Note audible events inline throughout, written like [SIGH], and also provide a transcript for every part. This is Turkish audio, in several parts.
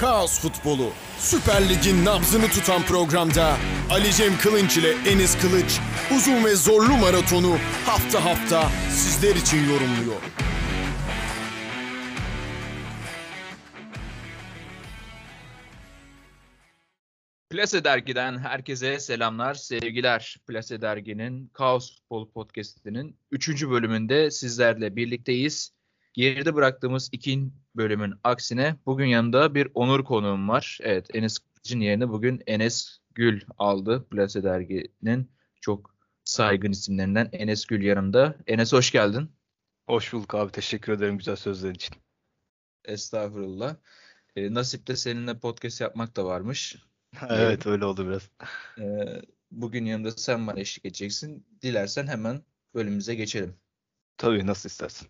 Kaos Futbolu. Süper Lig'in nabzını tutan programda Ali Cem Kılınç ile Enis Kılıç uzun ve zorlu maratonu hafta hafta sizler için yorumluyor. Plase Dergi'den herkese selamlar, sevgiler. Plase Dergi'nin Kaos Futbol Podcast'inin 3. bölümünde sizlerle birlikteyiz. Geride bıraktığımız ikinci bölümün aksine bugün yanında bir onur konuğum var. Evet Enes Kılıç'ın yerine bugün Enes Gül aldı. Plase Dergi'nin çok saygın isimlerinden Enes Gül yanımda. Enes hoş geldin. Hoş bulduk abi. Teşekkür ederim güzel sözlerin için. Estağfurullah. E, nasip de seninle podcast yapmak da varmış. [LAUGHS] evet öyle oldu biraz. E, bugün yanımda sen bana eşlik edeceksin. Dilersen hemen bölümümüze geçelim. Tabii nasıl istersin.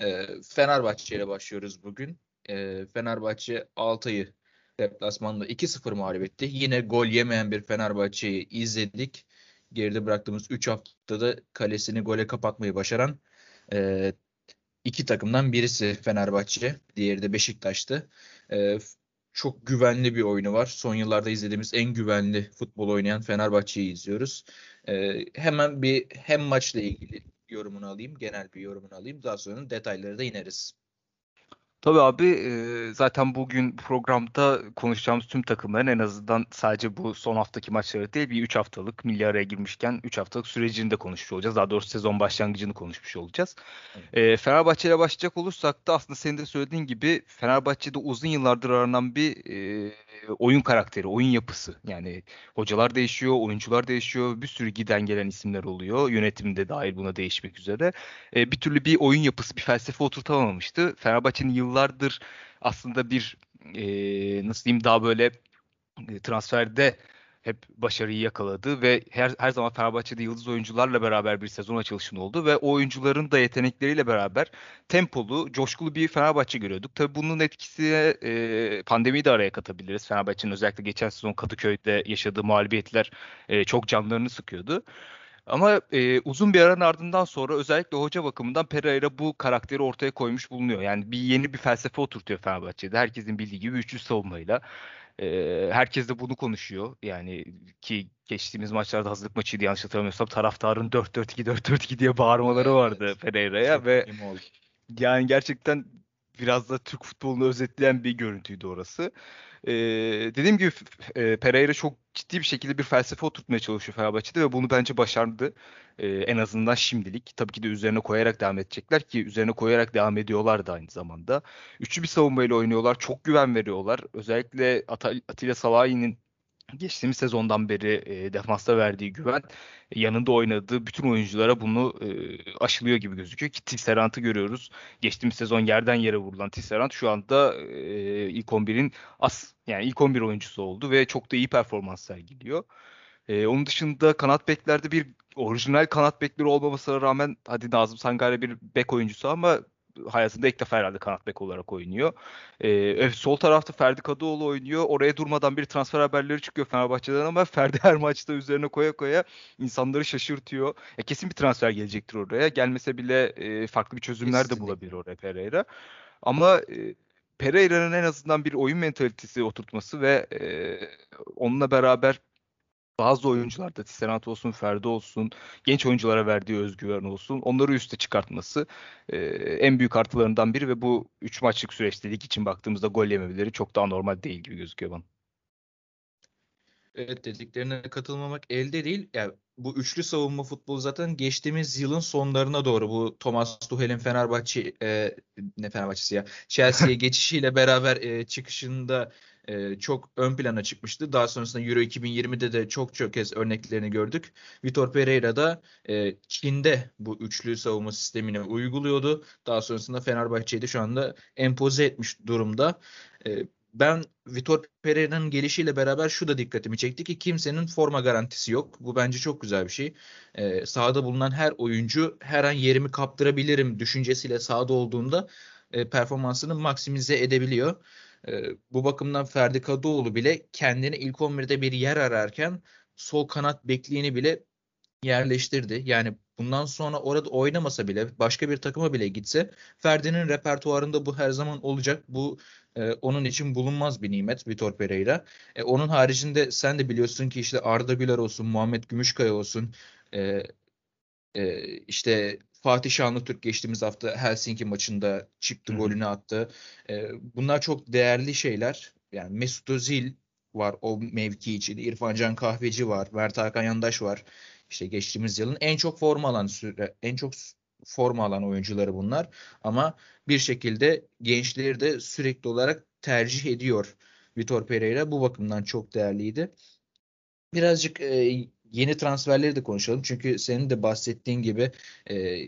E, Fenerbahçe ile başlıyoruz bugün. E, Fenerbahçe Altay'ı deplasmanda 2-0 mağlup etti. Yine gol yemeyen bir Fenerbahçe'yi izledik. Geride bıraktığımız 3 haftada kalesini gole kapatmayı başaran e, iki takımdan birisi Fenerbahçe. Diğeri de Beşiktaş'tı. E, çok güvenli bir oyunu var. Son yıllarda izlediğimiz en güvenli futbol oynayan Fenerbahçe'yi izliyoruz. E, hemen bir hem maçla ilgili yorumunu alayım, genel bir yorumunu alayım. Daha sonra detayları da ineriz. Tabii abi e, zaten bugün programda konuşacağımız tüm takımların en azından sadece bu son haftaki maçları değil bir 3 haftalık milli araya girmişken 3 haftalık sürecini de konuşmuş olacağız. Daha doğrusu sezon başlangıcını konuşmuş olacağız. Evet. E, Fenerbahçe ile başlayacak olursak da aslında senin de söylediğin gibi Fenerbahçe'de uzun yıllardır aranan bir e, oyun karakteri, oyun yapısı. Yani hocalar değişiyor, oyuncular değişiyor, bir sürü giden gelen isimler oluyor. Yönetimde dahil buna değişmek üzere. E, bir türlü bir oyun yapısı, bir felsefe oturtamamıştı. Fenerbahçe'nin yıllardır aslında bir e, nasıl diyeyim daha böyle e, transferde hep başarıyı yakaladı ve her, her zaman Fenerbahçe'de yıldız oyuncularla beraber bir sezon açılışını oldu ve o oyuncuların da yetenekleriyle beraber tempolu, coşkulu bir Fenerbahçe görüyorduk. Tabii bunun etkisi e, pandemiyi de araya katabiliriz. Fenerbahçe'nin özellikle geçen sezon Kadıköy'de yaşadığı mağlubiyetler e, çok canlarını sıkıyordu. Ama e, uzun bir aranın ardından sonra özellikle hoca bakımından Pereira bu karakteri ortaya koymuş bulunuyor. Yani bir yeni bir felsefe oturtuyor Fenerbahçe'de. Herkesin bildiği gibi üçlü savunmayla. E, herkes de bunu konuşuyor. Yani ki geçtiğimiz maçlarda hazırlık maçıydı yanlış hatırlamıyorsam taraftarın 4-4-2 4-4-2 diye bağırmaları vardı evet. Pereira'ya ve yani gerçekten biraz da Türk futbolunu özetleyen bir görüntüydü orası. Ee, dediğim gibi e, Pereira çok ciddi bir şekilde bir felsefe oturtmaya çalışıyor Fenerbahçe'de ve bunu bence başardı. Ee, en azından şimdilik. Tabii ki de üzerine koyarak devam edecekler ki üzerine koyarak devam ediyorlar da aynı zamanda. Üçlü bir savunmayla oynuyorlar. Çok güven veriyorlar. Özellikle At Atilla Salahi'nin geçtiğimiz sezondan beri e, defansta verdiği güven e, yanında oynadığı bütün oyunculara bunu e, aşılıyor gibi gözüküyor ki Tisserant'ı görüyoruz. Geçtiğimiz sezon yerden yere vurulan Tisserant şu anda e, ilk 11'in as yani ilk 11 oyuncusu oldu ve çok da iyi performans sergiliyor. E, onun dışında kanat beklerde bir orijinal kanat bekleri olmamasına rağmen hadi Nazım Sangare bir bek oyuncusu ama hayatında ilk defa herhalde kanat bek olarak oynuyor. Ee, sol tarafta Ferdi Kadıoğlu oynuyor. Oraya durmadan bir transfer haberleri çıkıyor Fenerbahçe'den ama [LAUGHS] Ferdi her maçta üzerine koya koya insanları şaşırtıyor. Ya kesin bir transfer gelecektir oraya. Gelmese bile e, farklı bir çözümler de bulabilir oraya Pereira. Ama e, Pereira'nın en azından bir oyun mentalitesi oturtması ve e, onunla beraber bazı oyuncularda Tisserant olsun, Ferdi olsun, genç oyunculara verdiği özgüven olsun, onları üste çıkartması e, en büyük artılarından biri ve bu 3 maçlık süreçte lig için baktığımızda gol yememeleri çok daha normal değil gibi gözüküyor bana. Evet dediklerine katılmamak elde değil. Yani bu üçlü savunma futbolu zaten geçtiğimiz yılın sonlarına doğru bu Thomas Tuchel'in Fenerbahçe e, ne Fenerbahçesi ya Chelsea'ye [LAUGHS] geçişiyle beraber e, çıkışında e, çok ön plana çıkmıştı. Daha sonrasında Euro 2020'de de çok çok kez örneklerini gördük. Vitor Pereira da e, Çin'de bu üçlü savunma sistemini uyguluyordu. Daha sonrasında Fenerbahçe'yi de şu anda empoze etmiş durumda. E, ben Vitor Pereira'nın gelişiyle beraber şu da dikkatimi çekti ki kimsenin forma garantisi yok. Bu bence çok güzel bir şey. Ee, sahada bulunan her oyuncu her an yerimi kaptırabilirim düşüncesiyle sahada olduğunda e, performansını maksimize edebiliyor. Bu bakımdan Ferdi Kadıoğlu bile kendini ilk 11'de bir yer ararken sol kanat bekliğini bile yerleştirdi. Yani bundan sonra orada oynamasa bile başka bir takıma bile gitse Ferdi'nin repertuarında bu her zaman olacak. Bu e, onun için bulunmaz bir nimet Vitor Pereira. E, onun haricinde sen de biliyorsun ki işte Arda Güler olsun, Muhammed Gümüşkaya olsun, e, e, işte Fatih Şanlıtürk geçtiğimiz hafta Helsinki maçında çıktı, Hı. golünü attı. E, bunlar çok değerli şeyler. Yani Mesut Özil var o mevki için. İrfan Can Kahveci var. Mert Hakan Yandaş var. İşte geçtiğimiz yılın en çok forma alan süre, en çok forma alan oyuncuları bunlar. Ama bir şekilde gençleri de sürekli olarak tercih ediyor Vitor Pereira. Bu bakımdan çok değerliydi. Birazcık e, yeni transferleri de konuşalım. Çünkü senin de bahsettiğin gibi e,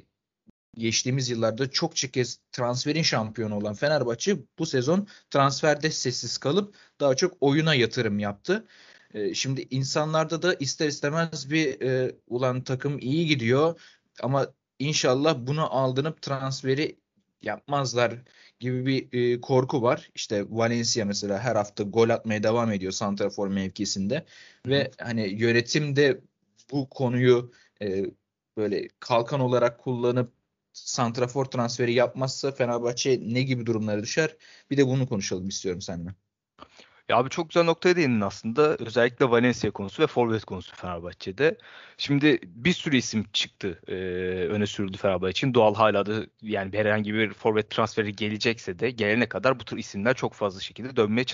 geçtiğimiz yıllarda çok kez transferin şampiyonu olan Fenerbahçe bu sezon transferde sessiz kalıp daha çok oyuna yatırım yaptı. E, şimdi insanlarda da ister istemez bir e, ulan takım iyi gidiyor ama inşallah bunu aldırıp transferi yapmazlar gibi bir e, korku var. İşte Valencia mesela her hafta gol atmaya devam ediyor santrafor mevkisinde ve hani yönetim de bu konuyu e, böyle kalkan olarak kullanıp santrafor transferi yapmazsa Fenerbahçe ne gibi durumlara düşer? Bir de bunu konuşalım istiyorum seninle. Ya abi çok güzel noktaya değindin aslında. Özellikle Valencia konusu ve forvet konusu Fenerbahçe'de. Şimdi bir sürü isim çıktı e, öne sürüldü Fenerbahçe için. Doğal hala da yani herhangi bir forvet transferi gelecekse de gelene kadar bu tür isimler çok fazla şekilde dönmeye,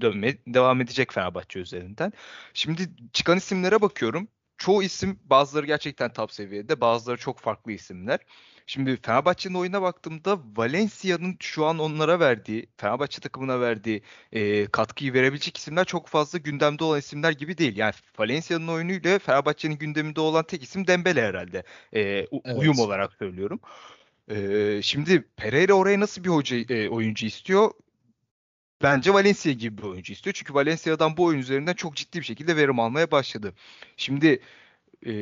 dönmeye devam edecek Fenerbahçe üzerinden. Şimdi çıkan isimlere bakıyorum. Çoğu isim bazıları gerçekten top seviyede bazıları çok farklı isimler. Şimdi Fenerbahçe'nin oyuna baktığımda Valencia'nın şu an onlara verdiği, Fenerbahçe takımına verdiği e, katkıyı verebilecek isimler çok fazla gündemde olan isimler gibi değil. Yani Valencia'nın oyunuyla Fenerbahçe'nin gündeminde olan tek isim Dembele herhalde. E, evet. Uyum olarak söylüyorum. E, şimdi Pereira oraya nasıl bir hoca e, oyuncu istiyor? Bence Valencia gibi bir oyuncu istiyor. Çünkü Valencia'dan bu oyun üzerinden çok ciddi bir şekilde verim almaya başladı. Şimdi e,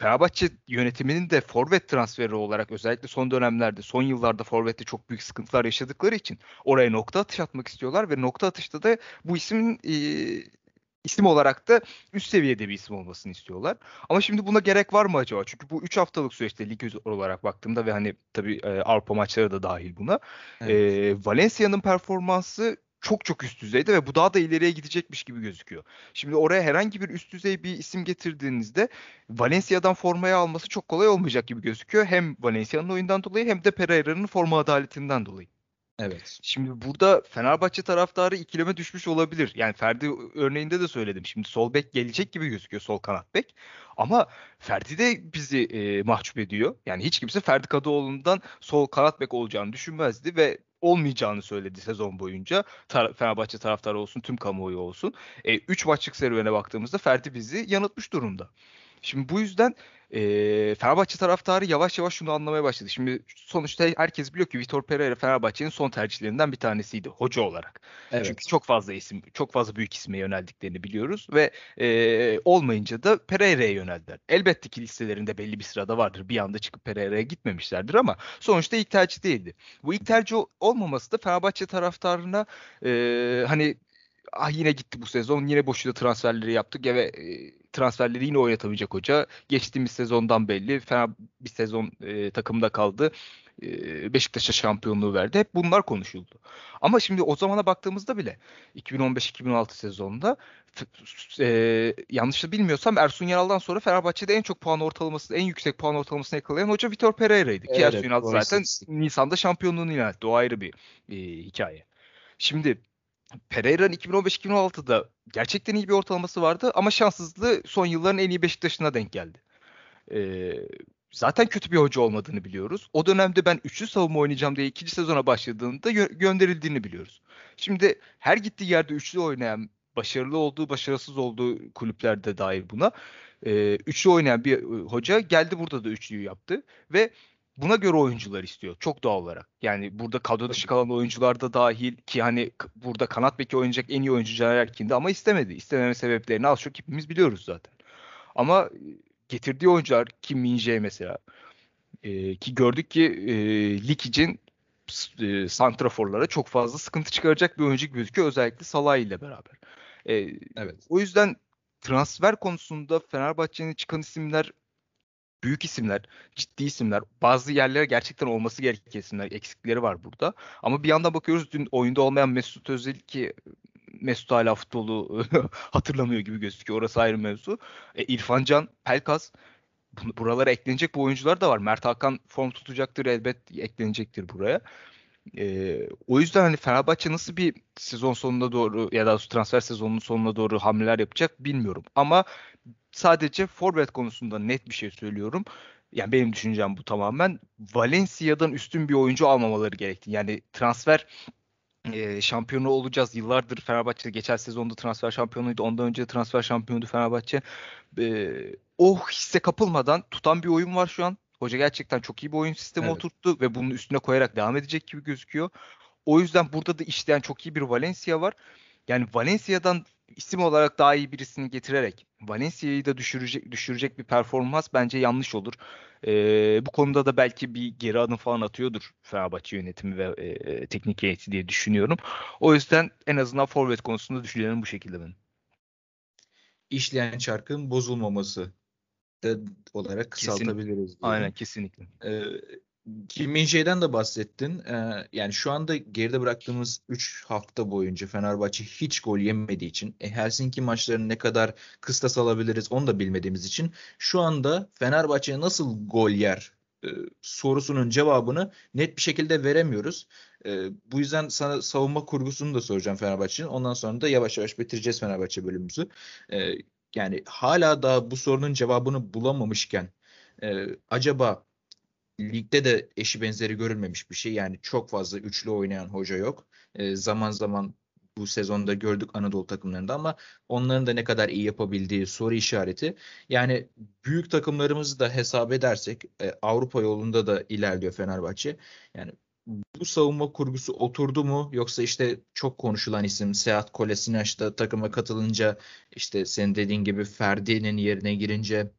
Fenerbahçe yönetiminin de forvet transferi olarak özellikle son dönemlerde, son yıllarda forvette çok büyük sıkıntılar yaşadıkları için oraya nokta atış atmak istiyorlar ve nokta atışta da bu ismin e, isim olarak da üst seviyede bir isim olmasını istiyorlar. Ama şimdi buna gerek var mı acaba? Çünkü bu 3 haftalık süreçte lig olarak baktığımda ve hani tabii e, Avrupa maçları da dahil buna. Evet. E, Valencia'nın performansı çok çok üst düzeyde ve bu daha da ileriye gidecekmiş gibi gözüküyor. Şimdi oraya herhangi bir üst düzey bir isim getirdiğinizde Valencia'dan formaya alması çok kolay olmayacak gibi gözüküyor. Hem Valencia'nın oyundan dolayı hem de Pereira'nın forma adaletinden dolayı. Evet. Şimdi burada Fenerbahçe taraftarı ikileme düşmüş olabilir. Yani Ferdi örneğinde de söyledim. Şimdi sol bek gelecek gibi gözüküyor sol kanat bek. Ama Ferdi de bizi e, mahcup ediyor. Yani hiç kimse Ferdi Kadıoğlu'ndan sol kanat bek olacağını düşünmezdi ve olmayacağını söyledi sezon boyunca. Tar- Fenerbahçe taraftarı olsun, tüm kamuoyu olsun. 3 e, maçlık serüvene baktığımızda Ferdi bizi yanıltmış durumda. Şimdi bu yüzden e, Fenerbahçe taraftarı yavaş yavaş şunu anlamaya başladı. Şimdi sonuçta herkes biliyor ki Vitor Pereira Fenerbahçe'nin son tercihlerinden bir tanesiydi hoca olarak. Evet. Çünkü çok fazla isim, çok fazla büyük isme yöneldiklerini biliyoruz ve e, olmayınca da Pereira'ya yöneldiler. Elbette ki listelerinde belli bir sırada vardır. Bir anda çıkıp Pereira'ya gitmemişlerdir ama sonuçta ilk tercih değildi. Bu ilk tercih olmaması da Fenerbahçe taraftarına e, hani ah yine gitti bu sezon yine boşuna transferleri yaptık ya ve e, transferleri yine oynatamayacak hoca. Geçtiğimiz sezondan belli. Fener bir sezon e, takımda kaldı. E, Beşiktaş'a şampiyonluğu verdi. Hep bunlar konuşuldu. Ama şimdi o zamana baktığımızda bile 2015-2016 sezonunda e, yanlış da bilmiyorsam Ersun Yanal'dan sonra Fenerbahçe'de en çok puan ortalaması, en yüksek puan ortalamasını yakalayan hoca Vitor Pereira'ydı. Evet, Ki Ersun Yanal zaten Nisan'da şampiyonluğunu ilan etti. O ayrı bir e, hikaye. Şimdi Pereira'nın 2015-2016'da gerçekten iyi bir ortalaması vardı ama şanssızlığı son yılların en iyi Beşiktaş'ına denk geldi. Ee, zaten kötü bir hoca olmadığını biliyoruz. O dönemde ben üçlü savunma oynayacağım diye ikinci sezona başladığında gö- gönderildiğini biliyoruz. Şimdi her gittiği yerde üçlü oynayan, başarılı olduğu, başarısız olduğu kulüplerde dahil buna. E, üçlü oynayan bir hoca geldi burada da üçlüyü yaptı ve buna göre oyuncular istiyor çok doğal olarak. Yani burada kadro dışı kalan oyuncular da dahil ki hani burada kanat beki oynayacak en iyi oyuncu Caner Erkin'di ama istemedi. İstememe sebeplerini az çok hepimiz biliyoruz zaten. Ama e, getirdiği oyuncular Kim Min mesela e, ki gördük ki e, lig için e, santraforlara çok fazla sıkıntı çıkaracak bir oyuncu gözüküyor özellikle Salah ile beraber. E, evet. O yüzden transfer konusunda Fenerbahçe'nin çıkan isimler büyük isimler, ciddi isimler. Bazı yerlere gerçekten olması gereken isimler, eksikleri var burada. Ama bir yandan bakıyoruz dün oyunda olmayan Mesut Özil ki Mesut hala futbolu [LAUGHS] hatırlamıyor gibi gözüküyor. Orası ayrı mevzu. E, İrfan Can, Pelkas buralara eklenecek bu oyuncular da var. Mert Hakan form tutacaktır elbet eklenecektir buraya. Ee, o yüzden hani Fenerbahçe nasıl bir sezon sonuna doğru ya da transfer sezonunun sonuna doğru hamleler yapacak bilmiyorum. Ama sadece forvet konusunda net bir şey söylüyorum. Yani benim düşüncem bu tamamen. Valencia'dan üstün bir oyuncu almamaları gerekti. Yani transfer e, şampiyonu olacağız. Yıllardır Fenerbahçe geçen sezonda transfer şampiyonuydu. Ondan önce transfer şampiyonuydu Fenerbahçe. E, o hisse kapılmadan tutan bir oyun var şu an. Hoca gerçekten çok iyi bir oyun sistemi evet. oturttu ve bunun üstüne koyarak devam edecek gibi gözüküyor. O yüzden burada da işleyen çok iyi bir Valencia var. Yani Valencia'dan isim olarak daha iyi birisini getirerek Valencia'yı da düşürecek düşürecek bir performans bence yanlış olur. Ee, bu konuda da belki bir geri adım falan atıyordur Fenerbahçe yönetimi ve e, teknik heyeti diye düşünüyorum. O yüzden en azından forvet konusunda düşüncelerim bu şekilde benim. İşleyen çarkın bozulmaması olarak kısaltabiliriz. Kesin, aynen kesinlikle. Ee, Kim Min de bahsettin. Ee, yani şu anda geride bıraktığımız 3 hafta boyunca Fenerbahçe hiç gol yemediği için e, Helsinki maçlarını ne kadar kıstas alabiliriz onu da bilmediğimiz için şu anda Fenerbahçe nasıl gol yer e, sorusunun cevabını net bir şekilde veremiyoruz. E, bu yüzden sana savunma kurgusunu da soracağım Fenerbahçe'nin. Ondan sonra da yavaş yavaş bitireceğiz Fenerbahçe bölümümüzü. E, yani hala da bu sorunun cevabını bulamamışken e, acaba ligde de eşi benzeri görülmemiş bir şey. Yani çok fazla üçlü oynayan hoca yok. E, zaman zaman bu sezonda gördük Anadolu takımlarında ama onların da ne kadar iyi yapabildiği soru işareti. Yani büyük takımlarımızı da hesap edersek e, Avrupa yolunda da ilerliyor Fenerbahçe. Yani bu savunma kurgusu oturdu mu yoksa işte çok konuşulan isim Seat Kolasinac da takıma katılınca işte senin dediğin gibi Ferdi'nin yerine girince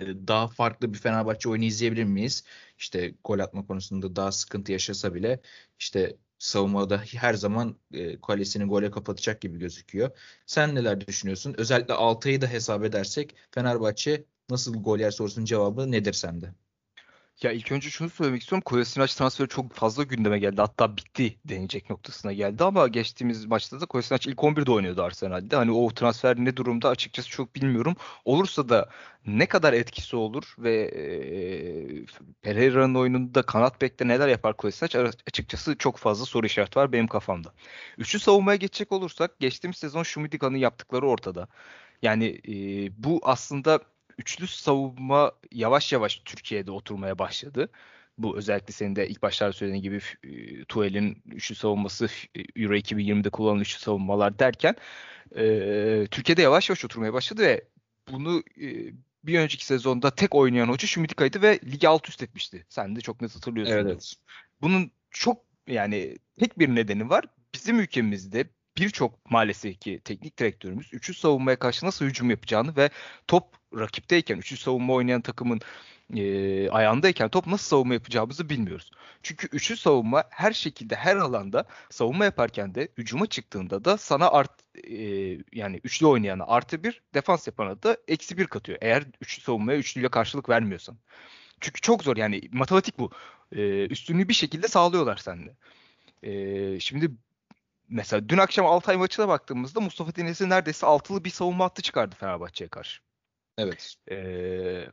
e, daha farklı bir Fenerbahçe oyunu izleyebilir miyiz? İşte gol atma konusunda daha sıkıntı yaşasa bile işte savunmada [LAUGHS] her zaman e, kalesini gole kapatacak gibi gözüküyor. Sen neler düşünüyorsun? Özellikle Altay'ı da hesap edersek Fenerbahçe nasıl gol yer sorusunun cevabı nedir sende? Ya ilk önce şunu söylemek istiyorum. Kolasinac transferi çok fazla gündeme geldi. Hatta bitti denecek noktasına geldi ama geçtiğimiz maçta da Kolasinac ilk 11'de oynuyordu Arsenal'de. Hani o transfer ne durumda açıkçası çok bilmiyorum. Olursa da ne kadar etkisi olur ve e, Pereira'nın oyununda kanat bekte neler yapar Kolasinac açıkçası çok fazla soru işareti var benim kafamda. Üçlü savunmaya geçecek olursak geçtiğimiz sezon Şumidika'nın yaptıkları ortada. Yani e, bu aslında üçlü savunma yavaş yavaş Türkiye'de oturmaya başladı. Bu özellikle senin de ilk başlarda söylediğin gibi e, Tuel'in üçlü savunması Euro 2020'de kullanılan üçlü savunmalar derken e, Türkiye'de yavaş yavaş oturmaya başladı ve bunu e, bir önceki sezonda tek oynayan hoca Şumidika'ydı ve ligi alt üst etmişti. Sen de çok net hatırlıyorsun. Evet. Bunun çok yani tek bir nedeni var. Bizim ülkemizde birçok maalesef ki teknik direktörümüz üçlü savunmaya karşı nasıl hücum yapacağını ve top rakipteyken üçlü savunma oynayan takımın e, ayağındayken top nasıl savunma yapacağımızı bilmiyoruz. Çünkü üçlü savunma her şekilde her alanda savunma yaparken de hücuma çıktığında da sana art e, yani üçlü oynayana artı bir defans yapana da eksi bir katıyor. Eğer üçlü savunmaya üçlüyle karşılık vermiyorsan. Çünkü çok zor yani matematik bu. E, üstünlüğü bir şekilde sağlıyorlar sende. E, şimdi mesela dün akşam Altay maçına baktığımızda Mustafa Denizli neredeyse altılı bir savunma hattı çıkardı Fenerbahçe'ye karşı. Evet. E,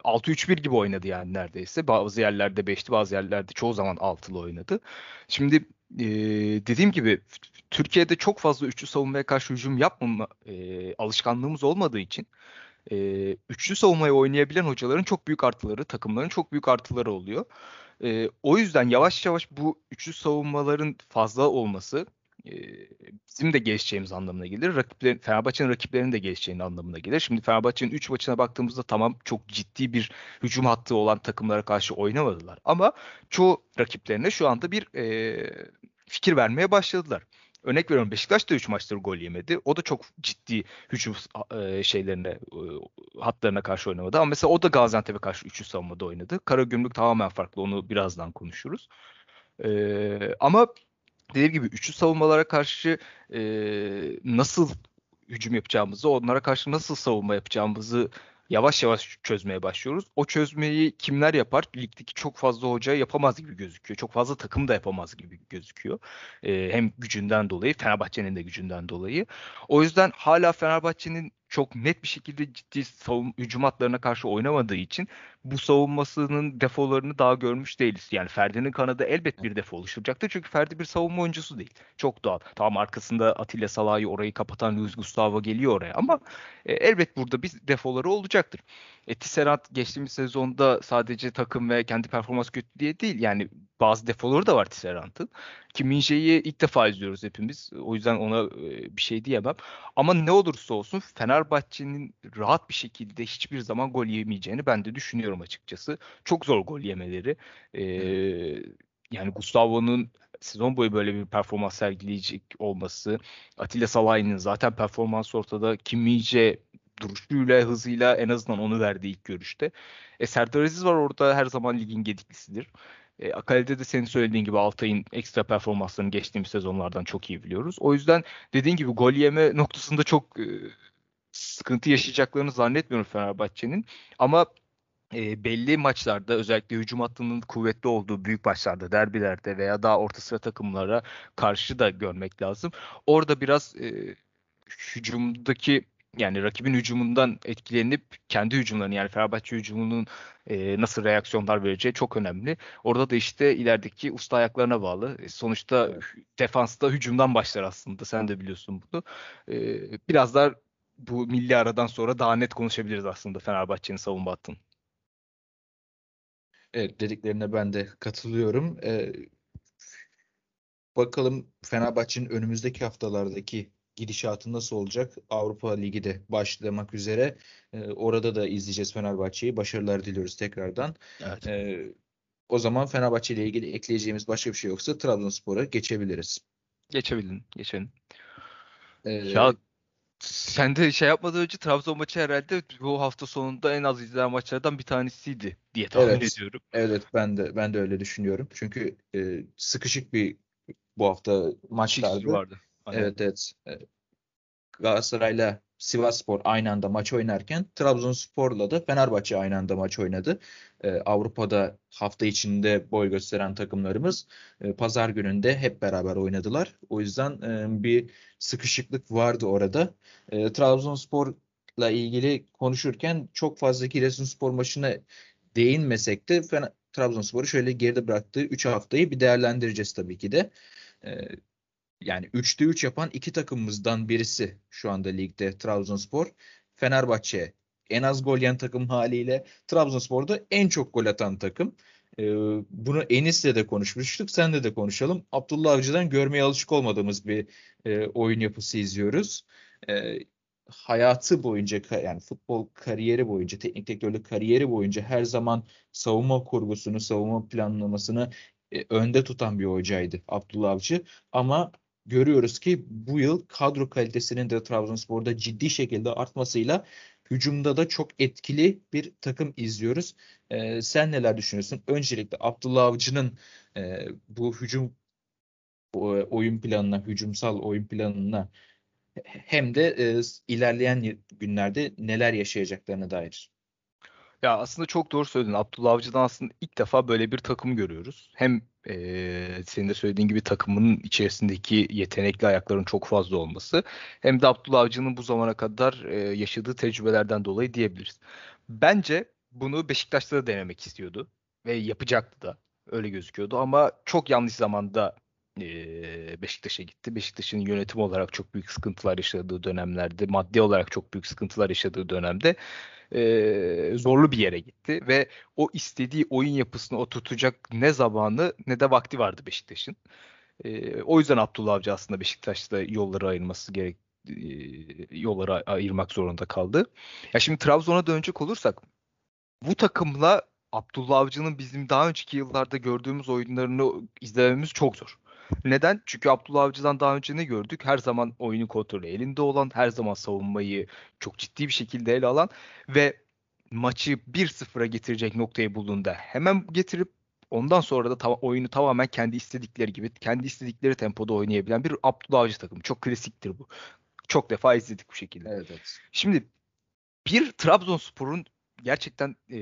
6-3-1 gibi oynadı yani neredeyse. Bazı yerlerde 5'ti bazı yerlerde çoğu zaman 6'lı oynadı. Şimdi e, dediğim gibi Türkiye'de çok fazla üçlü savunmaya karşı hücum yapmama e, alışkanlığımız olmadığı için e, üçlü savunmayı oynayabilen hocaların çok büyük artıları, takımların çok büyük artıları oluyor. E, o yüzden yavaş yavaş bu üçlü savunmaların fazla olması bizim de gelişeceğimiz anlamına gelir. Rakiplerin, Fenerbahçe'nin rakiplerinin de gelişeceğinin anlamına gelir. Şimdi Fenerbahçe'nin 3 maçına baktığımızda tamam çok ciddi bir hücum hattı olan takımlara karşı oynamadılar. Ama çoğu rakiplerine şu anda bir e, fikir vermeye başladılar. Örnek veriyorum Beşiktaş da 3 maçtır gol yemedi. O da çok ciddi hücum şeylerine e, hatlarına karşı oynamadı. Ama mesela o da Gaziantep'e karşı 3'ü savunmada oynadı. Karagümrük tamamen farklı. Onu birazdan konuşuruz. E, ama dediğim gibi üçlü savunmalara karşı e, nasıl hücum yapacağımızı, onlara karşı nasıl savunma yapacağımızı yavaş yavaş çözmeye başlıyoruz. O çözmeyi kimler yapar? Ligdeki çok fazla hoca yapamaz gibi gözüküyor. Çok fazla takım da yapamaz gibi gözüküyor. Ee, hem gücünden dolayı, Fenerbahçe'nin de gücünden dolayı. O yüzden hala Fenerbahçe'nin çok net bir şekilde ciddi savun hücum hatlarına karşı oynamadığı için bu savunmasının defolarını daha görmüş değiliz. Yani Ferdi'nin kanadı elbet bir defo oluşturacaktır. Çünkü Ferdi bir savunma oyuncusu değil. Çok doğal. Tamam arkasında Atilla Salah'ı orayı kapatan Luis Gustavo geliyor oraya ama e, elbet burada bir defoları olacaktır. E, Tisserand geçtiğimiz sezonda sadece takım ve kendi performans kötü diye değil. Yani bazı defoları da var Tisserand'ın. Kim Minje'yi ilk defa izliyoruz hepimiz. O yüzden ona e, bir şey diyemem. Ama ne olursa olsun Fenerbahçe'nin rahat bir şekilde hiçbir zaman gol yemeyeceğini ben de düşünüyorum açıkçası. Çok zor gol yemeleri. Ee, yani Gustavo'nun sezon boyu böyle bir performans sergileyecek olması, Atilla Salah'ın zaten performans ortada, Kim Minje duruşuyla, hızıyla en azından onu verdi ilk görüşte. E, Serdar Aziz var orada her zaman ligin gediklisidir. E, Akale'de de senin söylediğin gibi Altay'ın ekstra performanslarını geçtiğimiz sezonlardan çok iyi biliyoruz. O yüzden dediğin gibi gol yeme noktasında çok e, sıkıntı yaşayacaklarını zannetmiyorum Fenerbahçe'nin. Ama e, belli maçlarda özellikle hücum hattının kuvvetli olduğu büyük maçlarda, derbilerde veya daha orta sıra takımlara karşı da görmek lazım. Orada biraz e, hücumdaki yani rakibin hücumundan etkilenip kendi hücumlarını yani Fenerbahçe hücumunun e, nasıl reaksiyonlar vereceği çok önemli. Orada da işte ilerideki usta ayaklarına bağlı. E, sonuçta evet. defansta hücumdan başlar aslında. Sen de biliyorsun bunu. E, biraz daha bu milli aradan sonra daha net konuşabiliriz aslında Fenerbahçe'nin savunma hattını. Evet dediklerine ben de katılıyorum. Ee, bakalım Fenerbahçe'nin önümüzdeki haftalardaki gidişatı nasıl olacak? Avrupa Ligi de başlamak üzere. Ee, orada da izleyeceğiz Fenerbahçe'yi. Başarılar diliyoruz tekrardan. Evet. Ee, o zaman Fenerbahçe ile ilgili ekleyeceğimiz başka bir şey yoksa Trabzonspor'a geçebiliriz. Geçebilin, geçelim. Ee, ya sen de şey yapmadan önce Trabzon maçı herhalde bu hafta sonunda en az izlenen maçlardan bir tanesiydi diye tahmin evet, ediyorum. Evet ben de ben de öyle düşünüyorum. Çünkü e, sıkışık bir bu hafta maçlardı. vardı. Aynen. Evet evet. Galatasaray'la Sivasspor aynı anda maç oynarken Trabzonspor'la da Fenerbahçe aynı anda maç oynadı. Ee, Avrupa'da hafta içinde boy gösteren takımlarımız e, pazar gününde hep beraber oynadılar. O yüzden e, bir sıkışıklık vardı orada. E, Trabzonspor'la ilgili konuşurken çok fazla Giresunspor maçına değinmesek de Trabzonspor'u şöyle geride bıraktığı 3 haftayı bir değerlendireceğiz tabii ki de. E, yani 3'te 3 yapan iki takımımızdan birisi şu anda ligde Trabzonspor. Fenerbahçe en az gol yiyen takım haliyle Trabzonspor'da en çok gol atan takım. Ee, bunu Enis'le de konuşmuştuk. Sen de de konuşalım. Abdullah Avcı'dan görmeye alışık olmadığımız bir e, oyun yapısı izliyoruz. E, hayatı boyunca yani futbol kariyeri boyunca teknik direktörlük kariyeri boyunca her zaman savunma kurgusunu, savunma planlamasını e, önde tutan bir hocaydı Abdullah Avcı. Ama görüyoruz ki bu yıl kadro kalitesinin de Trabzonspor'da ciddi şekilde artmasıyla hücumda da çok etkili bir takım izliyoruz. Ee, sen neler düşünüyorsun? Öncelikle Abdullah Avcı'nın e, bu hücum oyun planına, hücumsal oyun planına hem de e, ilerleyen günlerde neler yaşayacaklarına dair. Ya aslında çok doğru söyledin. Abdullah Avcı'dan aslında ilk defa böyle bir takım görüyoruz. Hem e, senin de söylediğin gibi takımın içerisindeki yetenekli ayakların çok fazla olması hem de Abdullah Avcı'nın bu zamana kadar e, yaşadığı tecrübelerden dolayı diyebiliriz. Bence bunu Beşiktaş'ta da denemek istiyordu ve yapacaktı da öyle gözüküyordu ama çok yanlış zamanda Beşiktaş'a gitti. Beşiktaş'ın yönetim olarak çok büyük sıkıntılar yaşadığı dönemlerde, maddi olarak çok büyük sıkıntılar yaşadığı dönemde zorlu bir yere gitti ve o istediği oyun yapısını oturtacak ne zamanı ne de vakti vardı Beşiktaş'ın. O yüzden Abdullah Avcı aslında Beşiktaş'ta yolları ayırması gerek e, ayırmak zorunda kaldı. Ya şimdi Trabzon'a dönecek olursak bu takımla Abdullah Avcı'nın bizim daha önceki yıllarda gördüğümüz oyunlarını izlememiz çok zor. Neden? Çünkü Abdullah Avcı'dan daha önce ne gördük? Her zaman oyunu kontrolü elinde olan, her zaman savunmayı çok ciddi bir şekilde ele alan ve maçı 1-0'a getirecek noktayı bulduğunda hemen getirip ondan sonra da ta- oyunu tamamen kendi istedikleri gibi, kendi istedikleri tempoda oynayabilen bir Abdullah Avcı takımı. Çok klasiktir bu. Çok defa izledik bu şekilde. Evet, evet. Şimdi bir Trabzonspor'un gerçekten e,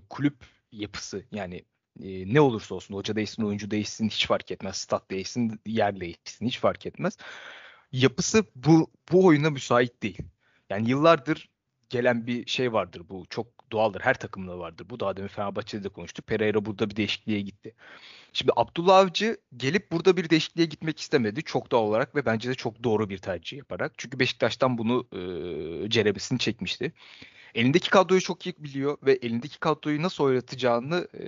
kulüp yapısı yani e, ne olursa olsun hoca değişsin, oyuncu değişsin hiç fark etmez. Stat değişsin, yer değişsin hiç fark etmez. Yapısı bu bu oyuna müsait değil. Yani yıllardır gelen bir şey vardır bu. Çok doğaldır. Her takımda vardır. Bu daha demin Fenerbahçe'de de konuştuk. Pereira burada bir değişikliğe gitti. Şimdi Abdullah Avcı gelip burada bir değişikliğe gitmek istemedi. Çok doğal olarak ve bence de çok doğru bir tercih yaparak. Çünkü Beşiktaş'tan bunu e, cerebesini çekmişti. Elindeki kadroyu çok iyi biliyor ve elindeki kadroyu nasıl oynatacağını e,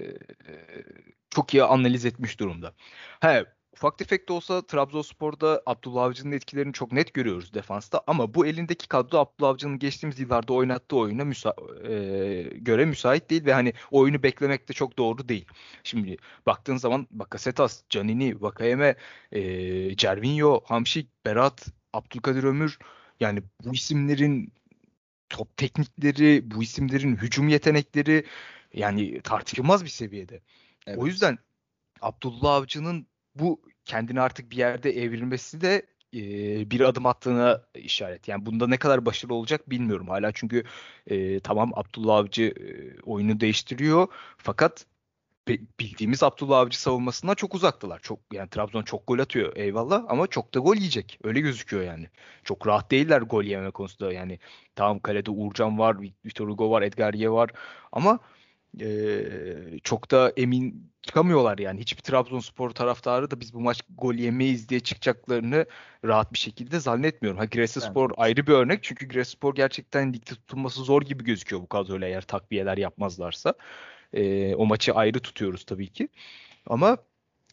çok iyi analiz etmiş durumda. He, ufak tefek de olsa Trabzonspor'da Abdullah Avcı'nın etkilerini çok net görüyoruz defansta ama bu elindeki kadro Abdullah Avcı'nın geçtiğimiz yıllarda oynattığı oyuna müsa- e, göre müsait değil ve hani oyunu beklemek de çok doğru değil. Şimdi baktığın zaman Bakasetas, Canini, Vakayeme, e, Cervinho, Hamşik, Berat, Abdülkadir Ömür yani bu isimlerin top teknikleri, bu isimlerin hücum yetenekleri yani tartışılmaz bir seviyede. Evet. O yüzden Abdullah Avcı'nın bu kendini artık bir yerde evrilmesi de e, bir adım attığına işaret. Yani bunda ne kadar başarılı olacak bilmiyorum hala çünkü e, tamam Abdullah Avcı e, oyunu değiştiriyor fakat bildiğimiz Abdullah Avcı savunmasından çok uzaktılar. Çok yani Trabzon çok gol atıyor eyvallah ama çok da gol yiyecek. Öyle gözüküyor yani. Çok rahat değiller gol yeme konusunda. Yani tamam kalede Uğurcan var, Vitor Hugo var, Edgar Ye var ama e, çok da emin çıkamıyorlar yani. Hiçbir Trabzonspor taraftarı da biz bu maç gol yemeyiz diye çıkacaklarını rahat bir şekilde zannetmiyorum. Ha Giresunspor evet. ayrı bir örnek çünkü Giresunspor gerçekten ligde tutulması zor gibi gözüküyor bu kadroyla eğer takviyeler yapmazlarsa. E, o maçı ayrı tutuyoruz tabii ki. Ama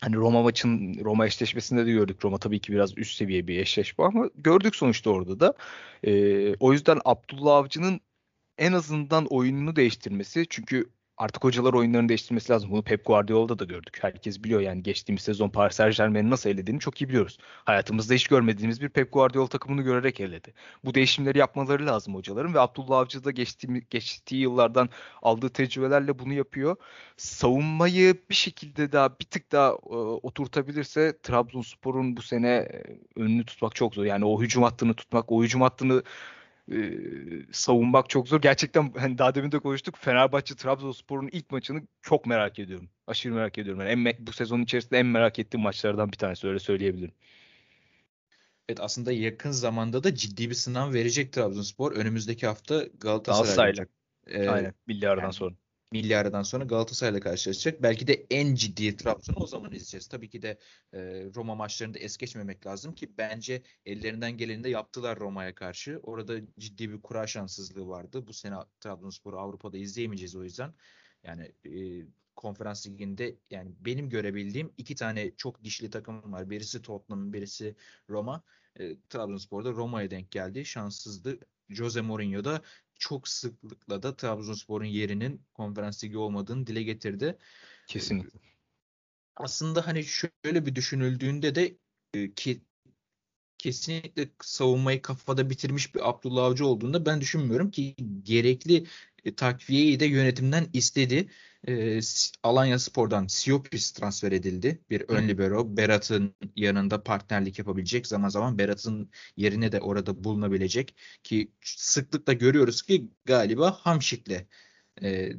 hani Roma maçın Roma eşleşmesinde de gördük. Roma tabii ki biraz üst seviye bir eşleşme ama gördük sonuçta orada da. E, o yüzden Abdullah Avcı'nın en azından oyununu değiştirmesi çünkü artık hocalar oyunlarını değiştirmesi lazım. Bunu Pep Guardiola'da da gördük. Herkes biliyor yani geçtiğimiz sezon Paris Saint Germain'i nasıl elediğini çok iyi biliyoruz. Hayatımızda hiç görmediğimiz bir Pep Guardiola takımını görerek eledi. Bu değişimleri yapmaları lazım hocaların ve Abdullah Avcı da geçtiği, geçtiği yıllardan aldığı tecrübelerle bunu yapıyor. Savunmayı bir şekilde daha bir tık daha e, oturtabilirse Trabzonspor'un bu sene e, önünü tutmak çok zor. Yani o hücum hattını tutmak, o hücum hattını e, savunmak çok zor. Gerçekten hani daha demin de konuştuk. Fenerbahçe Trabzonspor'un ilk maçını çok merak ediyorum. Aşırı merak ediyorum. Yani en, bu sezonun içerisinde en merak ettiğim maçlardan bir tanesi öyle söyleyebilirim. Evet aslında yakın zamanda da ciddi bir sınav verecek Trabzonspor. Önümüzdeki hafta Galatasaray. Galatasaray'la. Ee, Aynen. Milli aradan yani, sonra milli aradan sonra Galatasaray'la karşılaşacak. Belki de en ciddi Trabzon'u o zaman izleyeceğiz. Tabii ki de e, Roma maçlarında es geçmemek lazım ki bence ellerinden geleni de yaptılar Roma'ya karşı. Orada ciddi bir kura şanssızlığı vardı. Bu sene Trabzonspor'u Avrupa'da izleyemeyeceğiz o yüzden. Yani e, konferans liginde yani benim görebildiğim iki tane çok dişli takım var. Birisi Tottenham, birisi Roma. E, Trabzonspor'da Roma'ya denk geldi. Şanssızdı. Jose Mourinho da çok sıklıkla da Trabzonspor'un yerinin konferans ligi olmadığını dile getirdi. Kesinlikle. Aslında hani şöyle bir düşünüldüğünde de e, ki kesinlikle savunmayı kafada bitirmiş bir Abdullah Avcı olduğunda ben düşünmüyorum ki gerekli e, takviyeyi de yönetimden istedi. E, Alanya Spor'dan Siopis transfer edildi. Bir ön libero. Berat'ın yanında partnerlik yapabilecek. Zaman zaman Berat'ın yerine de orada bulunabilecek. Ki sıklıkla görüyoruz ki galiba Hamşik'le e,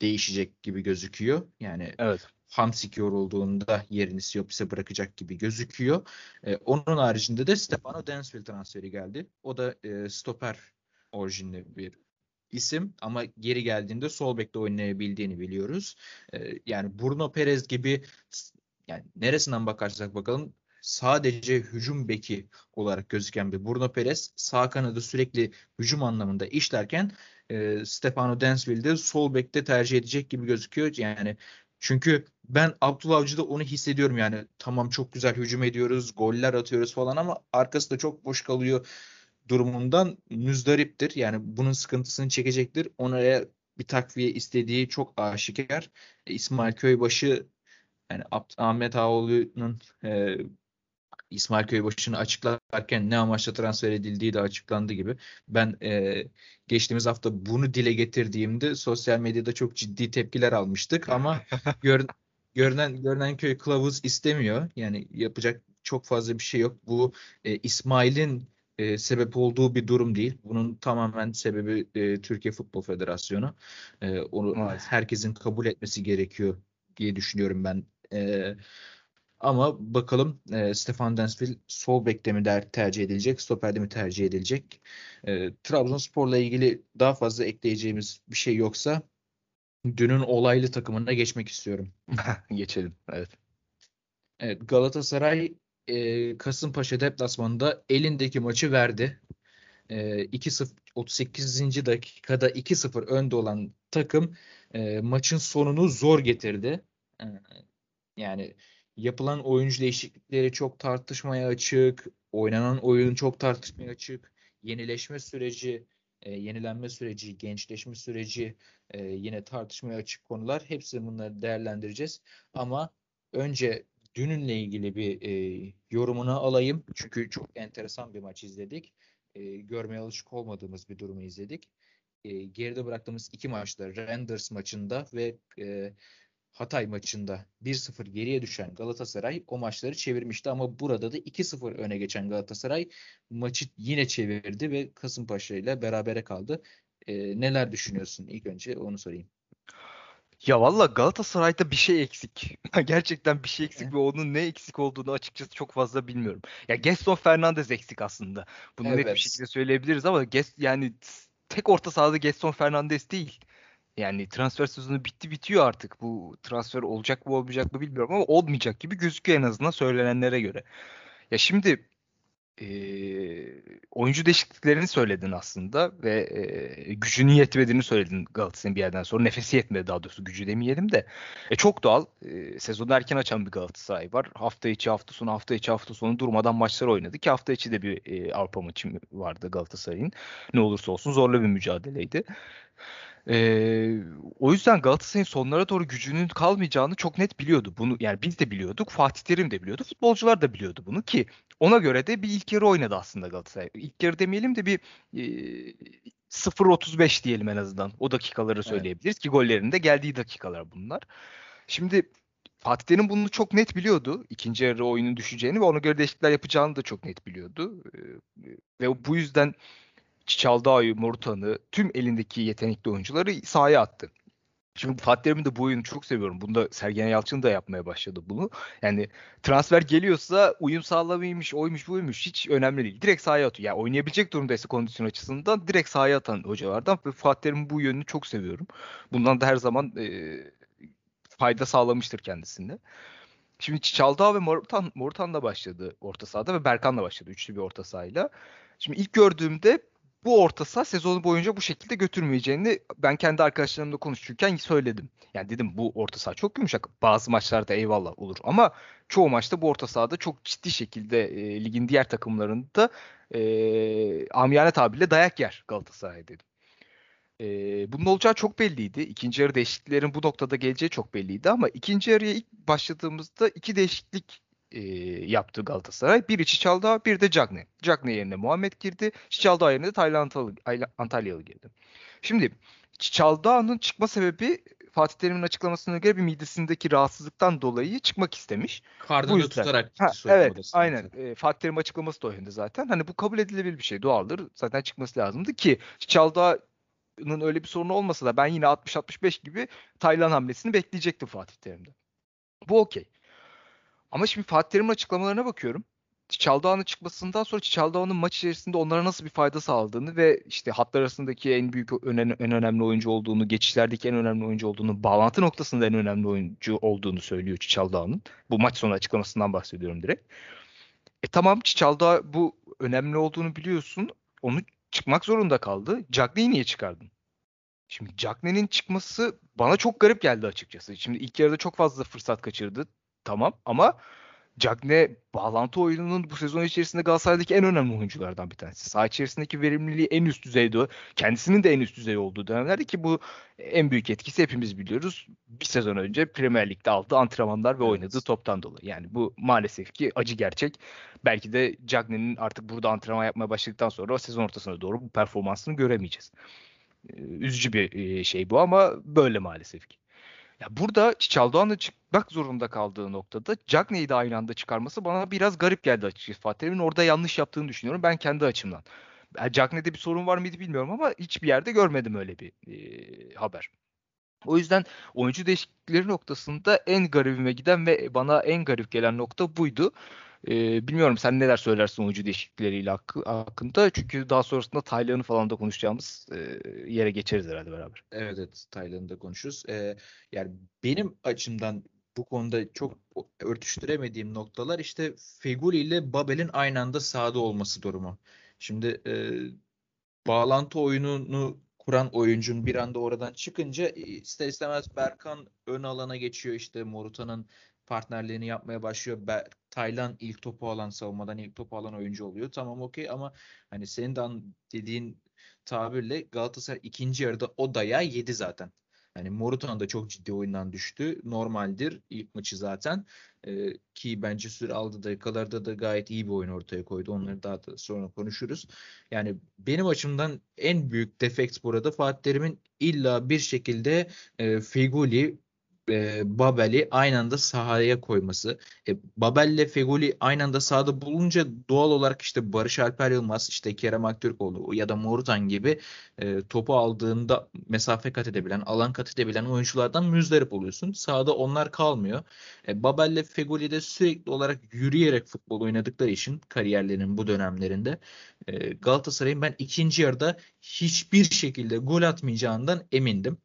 değişecek gibi gözüküyor. Yani evet. Hamsik yorulduğunda yerini Siopis'e bırakacak gibi gözüküyor. E, onun haricinde de Stefano Densville transferi geldi. O da e, stoper orijinli bir isim ama geri geldiğinde sol bekte oynayabildiğini biliyoruz. Ee, yani Bruno Perez gibi yani neresinden bakarsak bakalım sadece hücum beki olarak gözüken bir Bruno Perez sağ kanadı sürekli hücum anlamında işlerken e, Stefano Densville'de sol bekte tercih edecek gibi gözüküyor. Yani çünkü ben Abdullah Avcı'da onu hissediyorum yani tamam çok güzel hücum ediyoruz, goller atıyoruz falan ama arkası da çok boş kalıyor durumundan müzdariptir. Yani bunun sıkıntısını çekecektir. Ona bir takviye istediği çok aşikar. E, İsmail Köybaşı yani Ahmet Ağoğlu'nun e, İsmail Köybaşı'nı açıklarken ne amaçla transfer edildiği de açıklandı gibi. Ben e, geçtiğimiz hafta bunu dile getirdiğimde sosyal medyada çok ciddi tepkiler almıştık ama [LAUGHS] gör, görünen görünen köy kılavuz istemiyor. Yani yapacak çok fazla bir şey yok. Bu e, İsmail'in e, sebep olduğu bir durum değil. Bunun tamamen sebebi e, Türkiye Futbol Federasyonu. E, onu Maalesef. herkesin kabul etmesi gerekiyor diye düşünüyorum ben. E, ama bakalım e, Stefan Densville sol bekte mi der, tercih edilecek, stoperde mi tercih edilecek? E, Trabzonspor'la ilgili daha fazla ekleyeceğimiz bir şey yoksa dünün olaylı takımına geçmek istiyorum. [LAUGHS] Geçelim. Evet. Evet Galatasaray e, Kasımpaşa deplasmanında elindeki maçı verdi. E, 2-0 38. dakikada 2-0 önde olan takım e, maçın sonunu zor getirdi. E, yani yapılan oyuncu değişiklikleri çok tartışmaya açık. Oynanan oyun çok tartışmaya açık. Yenileşme süreci, e, yenilenme süreci, gençleşme süreci e, yine tartışmaya açık konular. Hepsini bunları değerlendireceğiz. Ama önce dününle ilgili bir e, yorumunu alayım. Çünkü çok enteresan bir maç izledik. E, görmeye alışık olmadığımız bir durumu izledik. E, geride bıraktığımız iki maçta Renders maçında ve e, Hatay maçında 1-0 geriye düşen Galatasaray o maçları çevirmişti ama burada da 2-0 öne geçen Galatasaray maçı yine çevirdi ve Kasımpaşa ile berabere kaldı. E, neler düşünüyorsun? İlk önce onu sorayım. Ya valla Galatasaray'da bir şey eksik. [LAUGHS] Gerçekten bir şey eksik ve onun ne eksik olduğunu açıkçası çok fazla bilmiyorum. Ya Gaston Fernandes eksik aslında. Bunu evet. net bir şekilde söyleyebiliriz ama Gest yani tek orta sahada Gaston Fernandes değil. Yani transfer sezonu bitti bitiyor artık. Bu transfer olacak mı olmayacak mı bilmiyorum ama olmayacak gibi gözüküyor en azından söylenenlere göre. Ya şimdi oyuncu değişikliklerini söyledin aslında ve e, gücünün yetmediğini söyledin Galatasaray'ın bir yerden sonra. Nefesi yetmedi daha doğrusu gücü demeyelim de. E, çok doğal. E, sezonu erken açan bir Galatasaray var. Hafta içi hafta sonu hafta içi hafta sonu durmadan maçlar oynadı ki hafta içi de bir e, Avrupa maçı vardı Galatasaray'ın. Ne olursa olsun zorlu bir mücadeleydi. Ee, o yüzden Galatasaray'ın sonlara doğru gücünün kalmayacağını çok net biliyordu. Bunu yani biz de biliyorduk, Fatih Terim de biliyordu, futbolcular da biliyordu bunu ki ona göre de bir ilk yarı oynadı aslında Galatasaray. İlk yarı demeyelim de bir e, 0-35 diyelim en azından. O dakikaları söyleyebiliriz evet. ki gollerinde geldiği dakikalar bunlar. Şimdi Fatih Terim bunu çok net biliyordu. İkinci yarı oyunun düşeceğini ve ona göre değişiklikler yapacağını da çok net biliyordu. Ve bu yüzden Çaldağ'ı, Morutan'ı, tüm elindeki yetenekli oyuncuları sahaya attı. Şimdi Fatih Terim'in de bu oyunu çok seviyorum. Bunda Sergen Yalçın da yapmaya başladı bunu. Yani transfer geliyorsa uyum sağlamaymış, oymuş buymuş hiç önemli değil. Direkt sahaya atıyor. Yani oynayabilecek durumdaysa kondisyon açısından direkt sahaya atan hocalardan ve Fatih Terim'in bu yönünü çok seviyorum. Bundan da her zaman e, fayda sağlamıştır kendisinde. Şimdi Çaldağ ve Morutan, Morutan da başladı orta sahada ve Berkan da başladı üçlü bir orta sahayla. Şimdi ilk gördüğümde bu orta saha sezonu boyunca bu şekilde götürmeyeceğini ben kendi arkadaşlarımla konuşurken söyledim. Yani dedim bu orta saha çok yumuşak. Bazı maçlarda eyvallah olur ama çoğu maçta bu orta sahada çok ciddi şekilde e, ligin diğer takımlarında e, amiyane tabirle dayak yer Galatasaray dedim. E, bunun olacağı çok belliydi. İkinci yarı değişikliklerin bu noktada geleceği çok belliydi ama ikinci yarıya ilk başladığımızda iki değişiklik e, yaptı Galatasaray. Bir Çiçaldağ, bir de Cagney. Cagney yerine Muhammed girdi. Çiçaldağ yerine de Taylan Antalyalı girdi. Şimdi Çiçaldağ'ın çıkma sebebi Fatih Terim'in açıklamasına göre bir midesindeki rahatsızlıktan dolayı çıkmak istemiş. Karnını tutarak ha, Evet aynen. E, Fatih Terim açıklaması da o yönde zaten. Hani bu kabul edilebilir bir şey doğaldır. Zaten çıkması lazımdı ki Çaldağ'ın öyle bir sorunu olmasa da ben yine 60-65 gibi Taylan hamlesini bekleyecektim Fatih Terim'de. Bu okey. Ama şimdi Fatih Terim'in açıklamalarına bakıyorum. Çaldağ'ın çıkmasından sonra Çaldağ'ın maç içerisinde onlara nasıl bir fayda sağladığını ve işte hatlar arasındaki en büyük en, önemli oyuncu olduğunu, geçişlerdeki en önemli oyuncu olduğunu, bağlantı noktasında en önemli oyuncu olduğunu söylüyor Çaldağ'ın. Bu maç sonu açıklamasından bahsediyorum direkt. E tamam Çaldağ bu önemli olduğunu biliyorsun. Onu çıkmak zorunda kaldı. Cagney'i niye çıkardın? Şimdi Cagney'in çıkması bana çok garip geldi açıkçası. Şimdi ilk yarıda çok fazla fırsat kaçırdı. Tamam ama Cagne bağlantı oyununun bu sezon içerisinde Galatasaray'daki en önemli oyunculardan bir tanesi. Saha içerisindeki verimliliği en üst düzeyde. Kendisinin de en üst düzey olduğu dönemlerde ki bu en büyük etkisi hepimiz biliyoruz. Bir sezon önce Premier Lig'de aldığı antrenmanlar ve evet. oynadığı toptan dolayı. Yani bu maalesef ki acı gerçek. Belki de Cagne'nin artık burada antrenman yapmaya başladıktan sonra sezon ortasına doğru bu performansını göremeyeceğiz. Üzücü bir şey bu ama böyle maalesef ki. Ya burada Çiçaldoğan'la çıkmak zorunda kaldığı noktada Cagney'i de aynı anda çıkarması bana biraz garip geldi açıkçası. Fatih Terim'in orada yanlış yaptığını düşünüyorum ben kendi açımdan. Cagney'de bir sorun var mıydı bilmiyorum ama hiçbir yerde görmedim öyle bir e, haber. O yüzden oyuncu değişiklikleri noktasında en garibime giden ve bana en garip gelen nokta buydu. Ee, bilmiyorum sen neler söylersin oyuncu değişiklikleriyle hakkı, hakkında. Çünkü daha sonrasında Taylan'ı falan da konuşacağımız e, yere geçeriz herhalde beraber. Evet evet Taylan'ı da konuşuruz. Ee, yani benim açımdan bu konuda çok örtüştüremediğim noktalar işte Feguli ile Babel'in aynı anda sahada olması durumu. Şimdi e, bağlantı oyununu kuran oyuncun bir anda oradan çıkınca ister istemez Berkan ön alana geçiyor işte Morutan'ın partnerliğini yapmaya başlıyor. Be Taylan ilk topu alan savunmadan ilk topu alan oyuncu oluyor. Tamam okey ama hani senin de dediğin tabirle Galatasaray ikinci yarıda o dayağı yedi zaten. Hani Morutan da çok ciddi oyundan düştü. Normaldir ilk maçı zaten. Ee, ki bence süre aldı dakikalarda da gayet iyi bir oyun ortaya koydu. Onları daha da sonra konuşuruz. Yani benim açımdan en büyük defekt burada Fatih Terim'in illa bir şekilde e, Figuli e, Babel'i aynı anda sahaya koyması. E, Babel'le Fegoli aynı anda sahada bulunca doğal olarak işte Barış Alper Yılmaz, işte Kerem Aktürkoğlu ya da Morutan gibi e, topu aldığında mesafe kat edebilen, alan kat edebilen oyunculardan müzdarip oluyorsun. Sahada onlar kalmıyor. E, Babel'le Fegoli de sürekli olarak yürüyerek futbol oynadıkları için kariyerlerinin bu dönemlerinde e, Galatasaray'ın ben ikinci yarıda hiçbir şekilde gol atmayacağından emindim.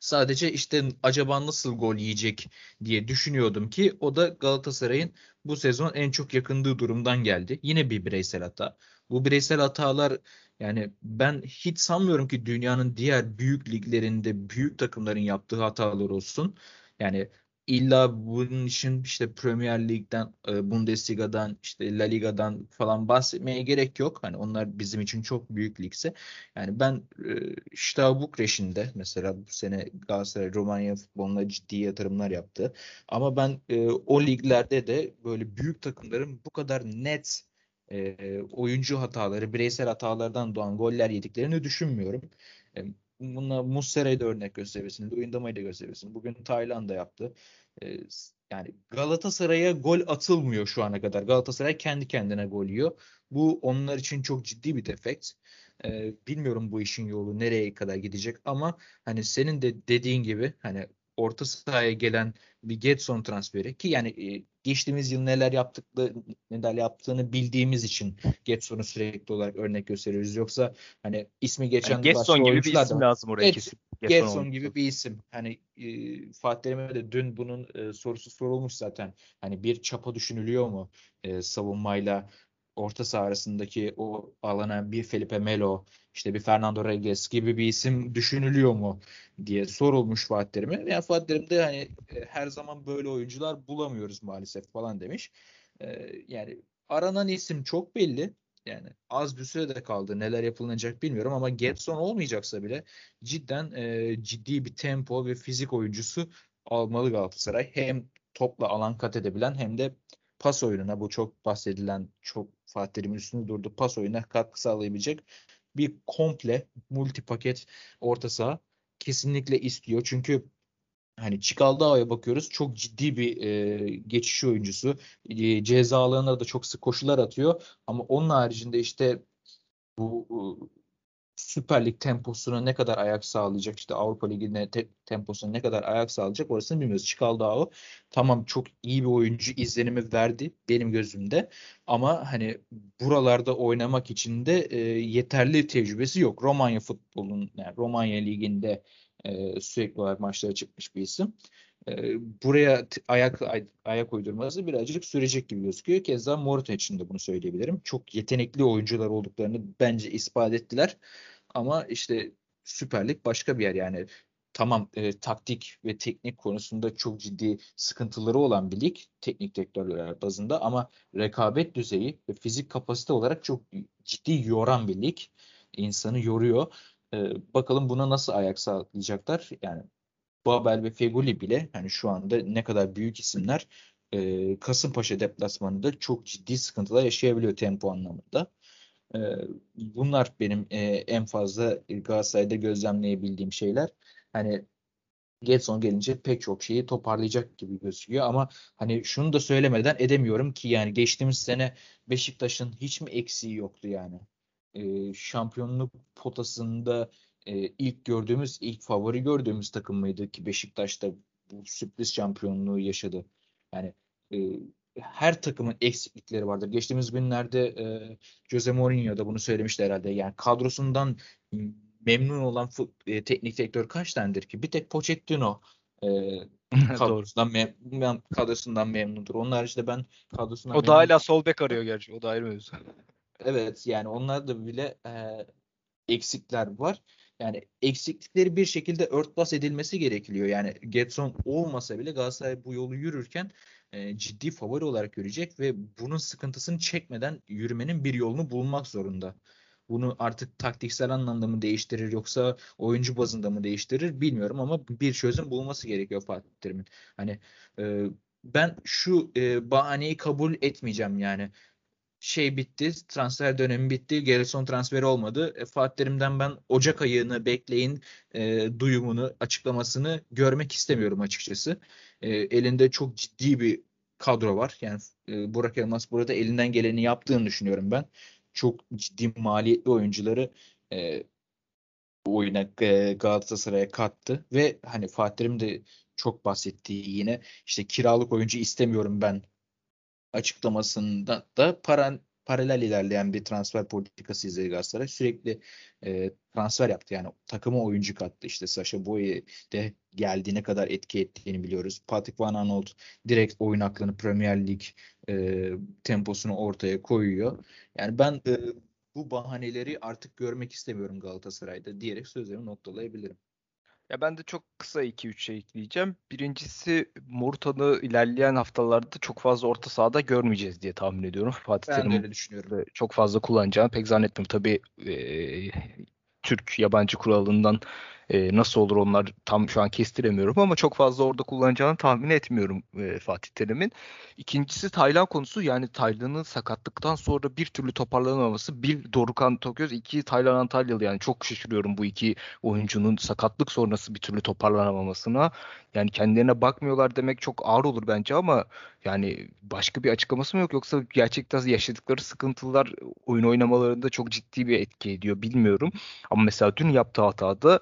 Sadece işte acaba nasıl gol yiyecek diye düşünüyordum ki o da Galatasaray'ın bu sezon en çok yakındığı durumdan geldi. Yine bir bireysel hata. Bu bireysel hatalar yani ben hiç sanmıyorum ki dünyanın diğer büyük liglerinde büyük takımların yaptığı hatalar olsun. Yani illa bunun için işte Premier Lig'den, e, Bundesliga'dan, işte La Liga'dan falan bahsetmeye gerek yok. Hani onlar bizim için çok büyük ligse. Yani ben e, Steaua Bukreş'in de mesela bu sene Galatasaray Romanya futboluna ciddi yatırımlar yaptı. Ama ben e, o liglerde de böyle büyük takımların bu kadar net oyuncu hataları, bireysel hatalardan doğan goller yediklerini düşünmüyorum. E, Buna Muslera'yı da örnek gösterebilirsin. Uyundama'yı da gösterebilirsin. Bugün Tayland da yaptı. Ee, yani Galatasaray'a gol atılmıyor şu ana kadar. Galatasaray kendi kendine gol yiyor. Bu onlar için çok ciddi bir defekt. Ee, bilmiyorum bu işin yolu nereye kadar gidecek ama hani senin de dediğin gibi hani orta sahaya gelen bir Getson transferi ki yani e, geçtiğimiz yıl neler yaptıklı neler yaptığını bildiğimiz için Getson'u sürekli olarak örnek gösteriyoruz. Yoksa hani ismi geçen yani Getson gibi bir isim lazım oraya kesin. Getson, Getson gibi bir isim. Hani e, Fatih Terim'e de dün bunun e, sorusu sorulmuş zaten. Hani bir çapa düşünülüyor mu e, savunmayla orta saha arasındaki o alana bir Felipe Melo, işte bir Fernando Reges gibi bir isim düşünülüyor mu diye sorulmuş Fatih Terim'e. Yani Fatih Terim de hani e, her zaman böyle oyuncular bulamıyoruz maalesef falan demiş. E, yani aranan isim çok belli. Yani az bir sürede kaldı. Neler yapılacak bilmiyorum ama Getson olmayacaksa bile cidden e, ciddi bir tempo ve fizik oyuncusu almalı Galatasaray. Hem topla alan kat edebilen hem de pas oyununa bu çok bahsedilen çok Fatih Terim'in üstünde durdu pas oyununa katkı sağlayabilecek bir komple multi paket orta saha kesinlikle istiyor. Çünkü hani Çikaldao'ya bakıyoruz. Çok ciddi bir e, geçiş oyuncusu. E, ceza alanına da çok sık koşular atıyor. Ama onun haricinde işte bu Süper Lig temposuna ne kadar ayak sağlayacak işte Avrupa Ligi'ne te- temposuna ne kadar ayak sağlayacak orasını bilmiyoruz. Çikaldao tamam çok iyi bir oyuncu izlenimi verdi benim gözümde ama hani buralarda oynamak için de e, yeterli tecrübesi yok. Romanya futbolun yani Romanya Ligi'nde e, sürekli olarak maçlara çıkmış bir isim. E, buraya ayak ayak uydurması birazcık sürecek gibi gözüküyor. Keza Morata için de bunu söyleyebilirim. Çok yetenekli oyuncular olduklarını bence ispat ettiler. Ama işte Süper Lig başka bir yer yani. Tamam e, taktik ve teknik konusunda çok ciddi sıkıntıları olan bir lig teknik direktörler bazında ama rekabet düzeyi ve fizik kapasite olarak çok ciddi yoran bir lig. insanı yoruyor. E, bakalım buna nasıl ayak sağlayacaklar. Yani Babel ve Feguli bile hani şu anda ne kadar büyük isimler e, Kasımpaşa deplasmanında çok ciddi sıkıntılar yaşayabiliyor tempo anlamında. E, bunlar benim e, en fazla Galatasaray'da gözlemleyebildiğim şeyler. Hani Getson gelince pek çok şeyi toparlayacak gibi gözüküyor ama hani şunu da söylemeden edemiyorum ki yani geçtiğimiz sene Beşiktaş'ın hiç mi eksiği yoktu yani? Ee, şampiyonluk potasında e, ilk gördüğümüz, ilk favori gördüğümüz takım mıydı ki Beşiktaş'ta bu sürpriz şampiyonluğu yaşadı. Yani e, her takımın eksiklikleri vardır. Geçtiğimiz günlerde e, Jose Mourinho da bunu söylemişti herhalde. Yani kadrosundan memnun olan e, teknik direktör kaç tanedir ki? Bir tek Pochettino e, [LAUGHS] kadrosundan, mem kadrosundan memnundur. Onun haricinde ben kadrosundan O da hala sol bek arıyor gerçi. O da ayrı mevzu. Evet yani onlar da bile e, eksikler var. Yani eksiklikleri bir şekilde örtbas edilmesi gerekiyor. Yani Getson olmasa bile Galatasaray bu yolu yürürken e, ciddi favori olarak görecek ve bunun sıkıntısını çekmeden yürümenin bir yolunu bulmak zorunda. Bunu artık taktiksel anlamda mı değiştirir yoksa oyuncu bazında mı değiştirir bilmiyorum ama bir çözüm bulması gerekiyor Fatih Terim'in. Hani e, ben şu e, bahaneyi kabul etmeyeceğim yani şey bitti, transfer dönemi bitti. Gerson transferi olmadı. E, Fatih Terim'den ben Ocak ayını bekleyin e, duyumunu, açıklamasını görmek istemiyorum açıkçası. E, elinde çok ciddi bir kadro var. Yani e, Burak Elmas burada elinden geleni yaptığını düşünüyorum ben. Çok ciddi maliyetli oyuncuları e, oyuna e, Galatasaray'a kattı ve hani Fatih Terim de çok bahsettiği yine işte kiralık oyuncu istemiyorum ben açıklamasında da para, paralel ilerleyen bir transfer politikası izledi Galatasaray. Sürekli e, transfer yaptı. Yani takıma oyuncu kattı. İşte Sasha Boye de geldiğine kadar etki ettiğini biliyoruz. Patrick Van Aanholt direkt oyun aklını Premier Lig e, temposunu ortaya koyuyor. Yani ben e, bu bahaneleri artık görmek istemiyorum Galatasaray'da diyerek sözlerimi noktalayabilirim. Ya ben de çok kısa 2-3 şey ekleyeceğim. Birincisi Morutan'ı ilerleyen haftalarda çok fazla orta sahada görmeyeceğiz diye tahmin ediyorum. Fatih ben öyle düşünüyorum. Çok fazla kullanacağını pek zannetmiyorum. Tabii e, Türk yabancı kuralından e, nasıl olur onlar tam şu an kestiremiyorum ama çok fazla orada kullanacağını tahmin etmiyorum e, Fatih Terim'in. İkincisi Taylan konusu yani Taylan'ın sakatlıktan sonra bir türlü toparlanamaması. Bir Dorukan Toköz, iki Taylan Antalyalı yani çok şaşırıyorum bu iki oyuncunun sakatlık sonrası bir türlü toparlanamamasına. Yani kendilerine bakmıyorlar demek çok ağır olur bence ama yani başka bir açıklaması mı yok yoksa gerçekten yaşadıkları sıkıntılar oyun oynamalarında çok ciddi bir etki ediyor bilmiyorum. Ama mesela dün yaptığı hatada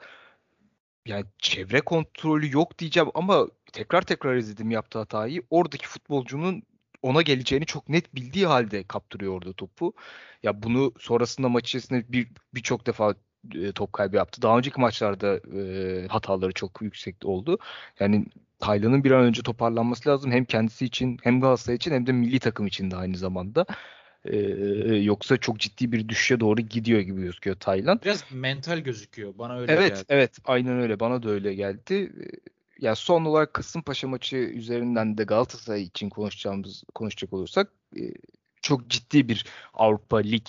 yani çevre kontrolü yok diyeceğim ama tekrar tekrar izledim yaptığı hatayı. Oradaki futbolcunun ona geleceğini çok net bildiği halde kaptırıyor orada topu. Ya bunu sonrasında maç içerisinde bir birçok defa e, top kaybı yaptı. Daha önceki maçlarda e, hataları çok yüksek oldu. Yani Taylan'ın bir an önce toparlanması lazım. Hem kendisi için hem Galatasaray için hem de milli takım için de aynı zamanda. Ee, yoksa çok ciddi bir düşüşe doğru gidiyor gibi gözüküyor Tayland. Biraz mental gözüküyor. Bana öyle evet, geldi. Evet, aynen öyle. Bana da öyle geldi. Ya yani son olarak Kasımpaşa maçı üzerinden de Galatasaray için konuşacağımız konuşacak olursak çok ciddi bir Avrupa Lig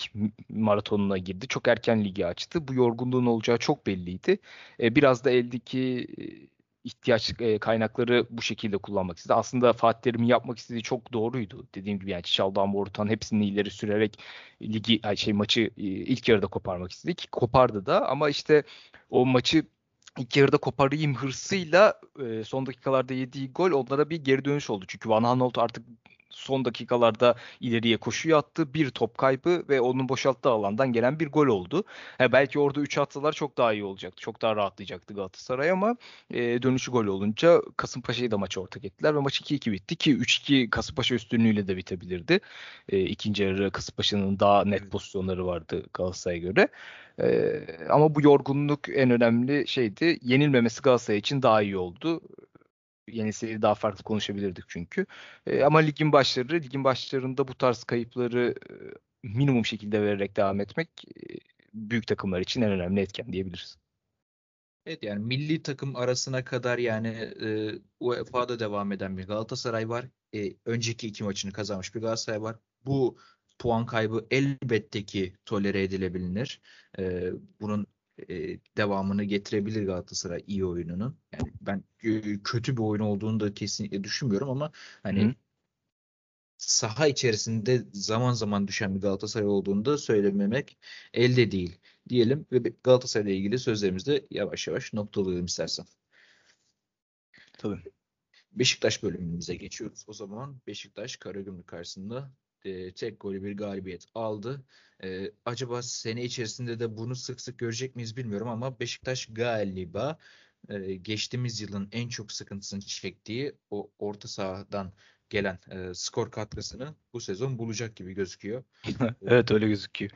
maratonuna girdi. Çok erken ligi açtı. Bu yorgunluğun olacağı çok belliydi. Biraz da eldeki ihtiyaç e, kaynakları bu şekilde kullanmak istedi. Aslında Fatih Terim'in yapmak istediği çok doğruydu. Dediğim gibi yani Çiçaldan Borutan hepsini ileri sürerek ligi şey maçı e, ilk yarıda koparmak istedik. Kopardı da ama işte o maçı ilk yarıda koparayım hırsıyla e, son dakikalarda yediği gol onlara bir geri dönüş oldu. Çünkü Van Aanholt artık son dakikalarda ileriye koşuyu attı. Bir top kaybı ve onun boşalttığı alandan gelen bir gol oldu. Ha, belki orada 3 atsalar çok daha iyi olacaktı. Çok daha rahatlayacaktı Galatasaray ama e, dönüşü gol olunca Kasımpaşa'yı da maça ortak ettiler ve maç 2-2 bitti ki 3-2 Kasımpaşa üstünlüğüyle de bitebilirdi. E, ikinci yarı Kasımpaşa'nın daha net pozisyonları vardı Galatasaray'a göre. Ee, ama bu yorgunluk en önemli şeydi. Yenilmemesi Galatasaray için daha iyi oldu yenilseydi daha farklı konuşabilirdik çünkü. E, ama ligin başları, ligin başlarında bu tarz kayıpları e, minimum şekilde vererek devam etmek e, büyük takımlar için en önemli etken diyebiliriz. Evet yani milli takım arasına kadar yani e, UEFA'da devam eden bir Galatasaray var. E, önceki iki maçını kazanmış bir Galatasaray var. Bu puan kaybı elbette ki tolere edilebilir. E, bunun e, devamını getirebilir Galatasaray iyi oyununun. Yani ben e, kötü bir oyun olduğunu da kesinlikle düşünmüyorum ama hani Hı. saha içerisinde zaman zaman düşen bir Galatasaray olduğunu da söylememek elde değil diyelim ve Galatasaray ile ilgili sözlerimizi de yavaş yavaş noktalayalım istersen. Tabii. Beşiktaş bölümümüze geçiyoruz. O zaman Beşiktaş Karagümrük karşısında e, tek golü bir galibiyet aldı. E, acaba sene içerisinde de bunu sık sık görecek miyiz bilmiyorum ama Beşiktaş galiba e, geçtiğimiz yılın en çok sıkıntısını çektiği o orta sahadan gelen e, skor katkısını bu sezon bulacak gibi gözüküyor. [LAUGHS] evet öyle gözüküyor.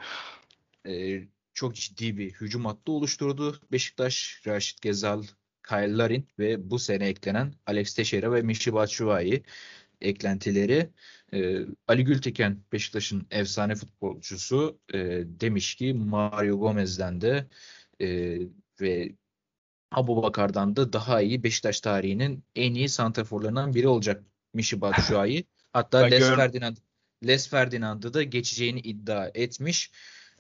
E, çok ciddi bir hücum hattı oluşturdu. Beşiktaş, Raşit Gezal, Kyle Larin ve bu sene eklenen Alex Teixeira ve Michy Batshuayi eklentileri. E, Ali Gülteken Beşiktaş'ın efsane futbolcusu e, demiş ki Mario Gomez'den de e, ve Abu Bakar'dan da daha iyi Beşiktaş tarihinin en iyi santraforlarından biri olacak Michy Batshuayi. [LAUGHS] Hatta Les Ferdinand Les Ferdinand'ı da geçeceğini iddia etmiş.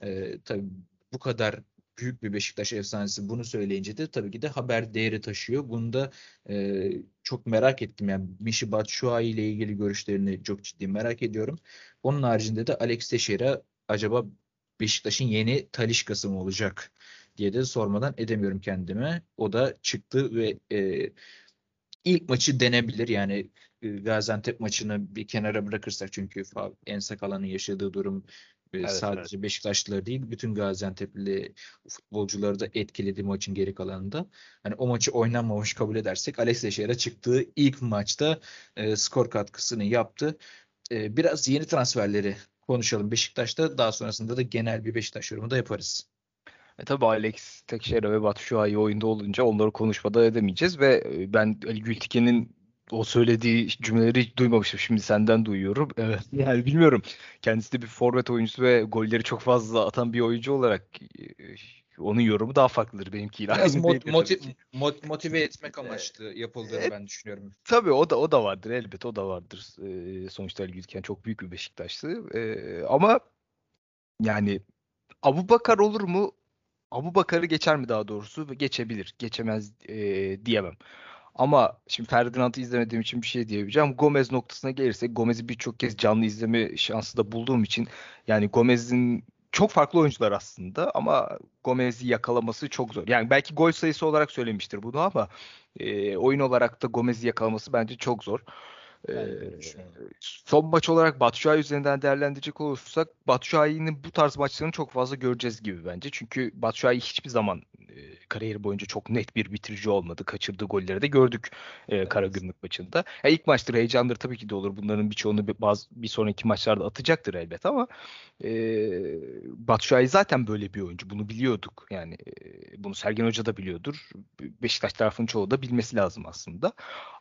Ee, tabii bu kadar büyük bir Beşiktaş efsanesi bunu söyleyince de tabii ki de haber değeri taşıyor. Bunu da e, çok merak ettim. Yani Mişi Batshuayi ile ilgili görüşlerini çok ciddi merak ediyorum. Onun haricinde de Alex Teixeira acaba Beşiktaş'ın yeni Talişkası mı olacak diye de sormadan edemiyorum kendime. O da çıktı ve e, ilk maçı denebilir. Yani e, Gaziantep maçını bir kenara bırakırsak çünkü en Sakala'nın yaşadığı durum Evet, Sadece evet. Beşiktaşlıları değil, bütün Gaziantep'li futbolcuları da etkiledi maçın geri kalanında. Hani o maçı oynanmamış kabul edersek Alex Teixeira çıktığı ilk maçta e, skor katkısını yaptı. E, biraz yeni transferleri konuşalım Beşiktaş'ta. Daha sonrasında da genel bir Beşiktaş yorumu da yaparız. E tabi Alex Teixeira ve Batu Şua'yı oyunda olunca onları konuşmada edemeyeceğiz ve e, ben Ali Gültiken'in o söylediği cümleleri hiç duymamıştım. Şimdi senden duyuyorum. [LAUGHS] Evet. Yani bilmiyorum. Kendisi de bir forvet oyuncusu ve golleri çok fazla atan bir oyuncu olarak e, onun yorumu daha farklıdır benimkiyle. Biraz mot, motiv, mot, motive etmek amaçlı yapıldığını e, ben düşünüyorum. Tabii o da o da vardır elbet o da vardır. E, sonuçta Ali Gülken çok büyük bir Beşiktaşlı. E, ama yani Abu Bakar olur mu? Abu Bakar'ı geçer mi daha doğrusu? Geçebilir. Geçemez e, diyemem. Ama şimdi Ferdinand'ı izlemediğim için bir şey diyebileceğim. Gomez noktasına gelirsek Gomez'i birçok kez canlı izleme şansı da bulduğum için yani Gomez'in çok farklı oyuncular aslında ama Gomez'i yakalaması çok zor. Yani belki gol sayısı olarak söylemiştir bunu ama e, oyun olarak da Gomez'i yakalaması bence çok zor. Ee, son maç olarak Batshuayi üzerinden değerlendirecek olursak Batshuayi'nin bu tarz maçlarını çok fazla göreceğiz gibi bence. Çünkü Batshuayi hiçbir zaman e, kariyeri boyunca çok net bir bitirici olmadı. Kaçırdığı golleri de gördük e, evet. Karagümrük maçında. Ya ilk maçtır heyecandır tabii ki de olur. Bunların birçoğunu bir, bazı bir sonraki maçlarda atacaktır elbet ama e, Batshuayi zaten böyle bir oyuncu. Bunu biliyorduk. Yani e, bunu Sergen Hoca da biliyordur. Beşiktaş tarafının çoğu da bilmesi lazım aslında.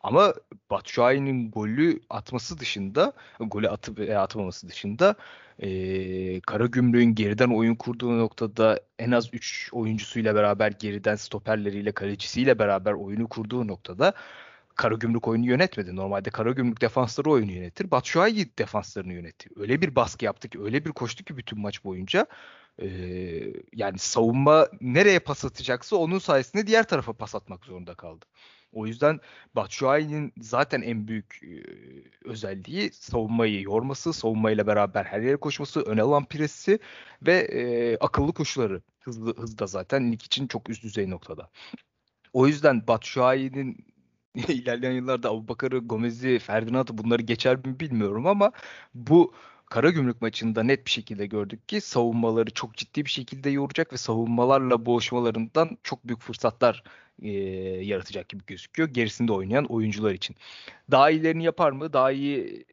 Ama Batshuayi'nin golü atması dışında, golü atıp veya atmaması dışında e, Karagümrük'ün geriden oyun kurduğu noktada en az 3 oyuncusuyla beraber geriden stoperleriyle kalecisiyle beraber oyunu kurduğu noktada Karagümrük oyunu yönetmedi. Normalde Karagümrük defansları oyunu yönetir. Batshuayi defanslarını yönetti. Öyle bir baskı yaptı ki, öyle bir koştu ki bütün maç boyunca. Ee, yani savunma nereye pas atacaksa onun sayesinde diğer tarafa pas atmak zorunda kaldı. O yüzden Batshuayi'nin zaten en büyük özelliği savunmayı yorması, savunmayla beraber her yere koşması, ön alan presi ve e, akıllı koşuları. Hızlı, hızda zaten lig için çok üst düzey noktada. O yüzden Batshuayi'nin [LAUGHS] ilerleyen yıllarda Abubakar'ı, Gomez'i, Ferdinand'ı bunları geçer mi bilmiyorum ama bu Karagümrük maçında net bir şekilde gördük ki savunmaları çok ciddi bir şekilde yoracak ve savunmalarla boğuşmalarından çok büyük fırsatlar e, yaratacak gibi gözüküyor. Gerisinde oynayan oyuncular için. Daha iyilerini yapar mı? Daha iyi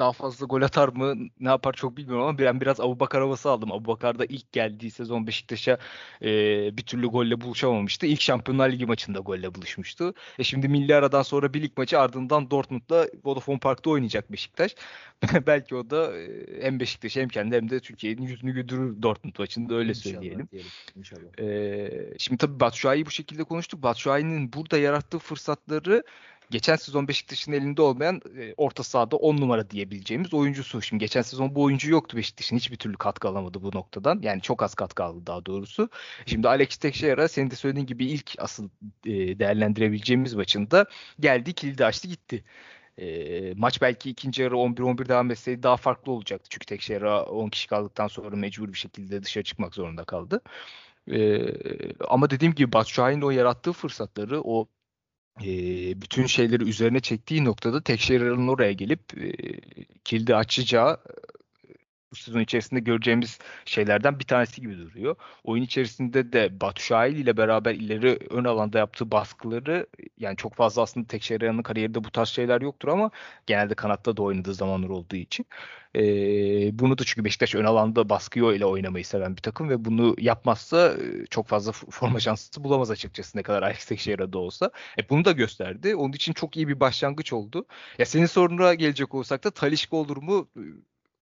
daha fazla gol atar mı ne yapar çok bilmiyorum ama ben biraz Abu Bakar havası aldım. Abu Bakar da ilk geldiği sezon Beşiktaş'a e, bir türlü golle buluşamamıştı. İlk Şampiyonlar Ligi maçında golle buluşmuştu. E şimdi milli aradan sonra bir lig maçı ardından Dortmund'la Vodafone Park'ta oynayacak Beşiktaş. [LAUGHS] Belki o da hem Beşiktaş hem kendi hem de Türkiye'nin yüzünü güldürür Dortmund maçında öyle inşallah, söyleyelim. Diyelim, inşallah. E, şimdi tabii Batshuayi bu şekilde konuştuk. Batshuayi'nin burada yarattığı fırsatları geçen sezon Beşiktaş'ın elinde olmayan e, orta sahada 10 numara diyebileceğimiz oyuncusu. Şimdi geçen sezon bu oyuncu yoktu Beşiktaş'ın. Hiçbir türlü katkı alamadı bu noktadan. Yani çok az katkı aldı daha doğrusu. Şimdi Alex Teixeira senin de söylediğin gibi ilk asıl e, değerlendirebileceğimiz maçında geldi kilidi açtı gitti. E, maç belki ikinci yarı 11-11 devam etseydi daha farklı olacaktı. Çünkü Teixeira 10 kişi kaldıktan sonra mecbur bir şekilde dışarı çıkmak zorunda kaldı. E, ama dediğim gibi Batshuayi'nin o yarattığı fırsatları, o e, bütün şeyleri üzerine çektiği noktada Tekşehir'in oraya gelip e, kilidi açacağı bu sezon içerisinde göreceğimiz şeylerden bir tanesi gibi duruyor. Oyun içerisinde de Batu Şahin ile beraber ileri ön alanda yaptığı baskıları yani çok fazla aslında tek Tekşehir'in kariyerinde bu tarz şeyler yoktur ama genelde kanatta da oynadığı zamanlar olduğu için. Ee, bunu da çünkü Beşiktaş ön alanda baskıyor ile oynamayı seven bir takım ve bunu yapmazsa çok fazla forma şansı bulamaz açıkçası ne kadar Alex Tekşehir'e de olsa. E, bunu da gösterdi. Onun için çok iyi bir başlangıç oldu. Ya senin sorununa gelecek olsak da Talişka olur mu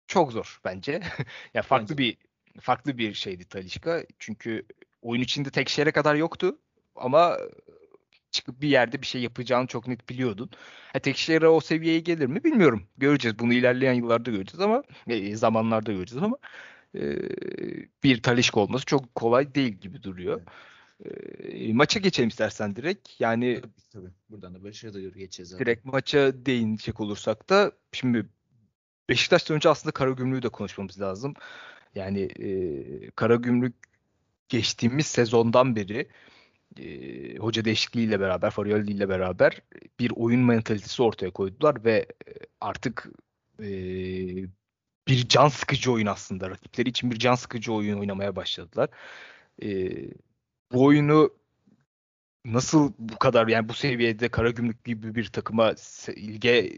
çok zor bence. [LAUGHS] ya farklı bence. bir farklı bir şeydi Talişka. Çünkü oyun içinde tek şere kadar yoktu ama çıkıp bir yerde bir şey yapacağını çok net biliyordun. Ha, tek şehre o seviyeye gelir mi bilmiyorum. Göreceğiz. Bunu ilerleyen yıllarda göreceğiz ama e, zamanlarda göreceğiz ama e, bir Talişka olması çok kolay değil gibi duruyor. E, maça geçelim istersen direkt. Yani tabii, tabii. buradan da başa da geçeceğiz. Direkt maça değinecek olursak da şimdi Beşiktaş'tan önce aslında Karagümrük'ü de konuşmamız lazım. Yani e, Karagümrük geçtiğimiz sezondan beri e, hoca değişikliğiyle beraber, Farioli ile beraber bir oyun mentalitesi ortaya koydular ve e, artık e, bir can sıkıcı oyun aslında. Rakipleri için bir can sıkıcı oyun oynamaya başladılar. E, bu oyunu nasıl bu kadar yani bu seviyede Karagümrük gibi bir takıma ilge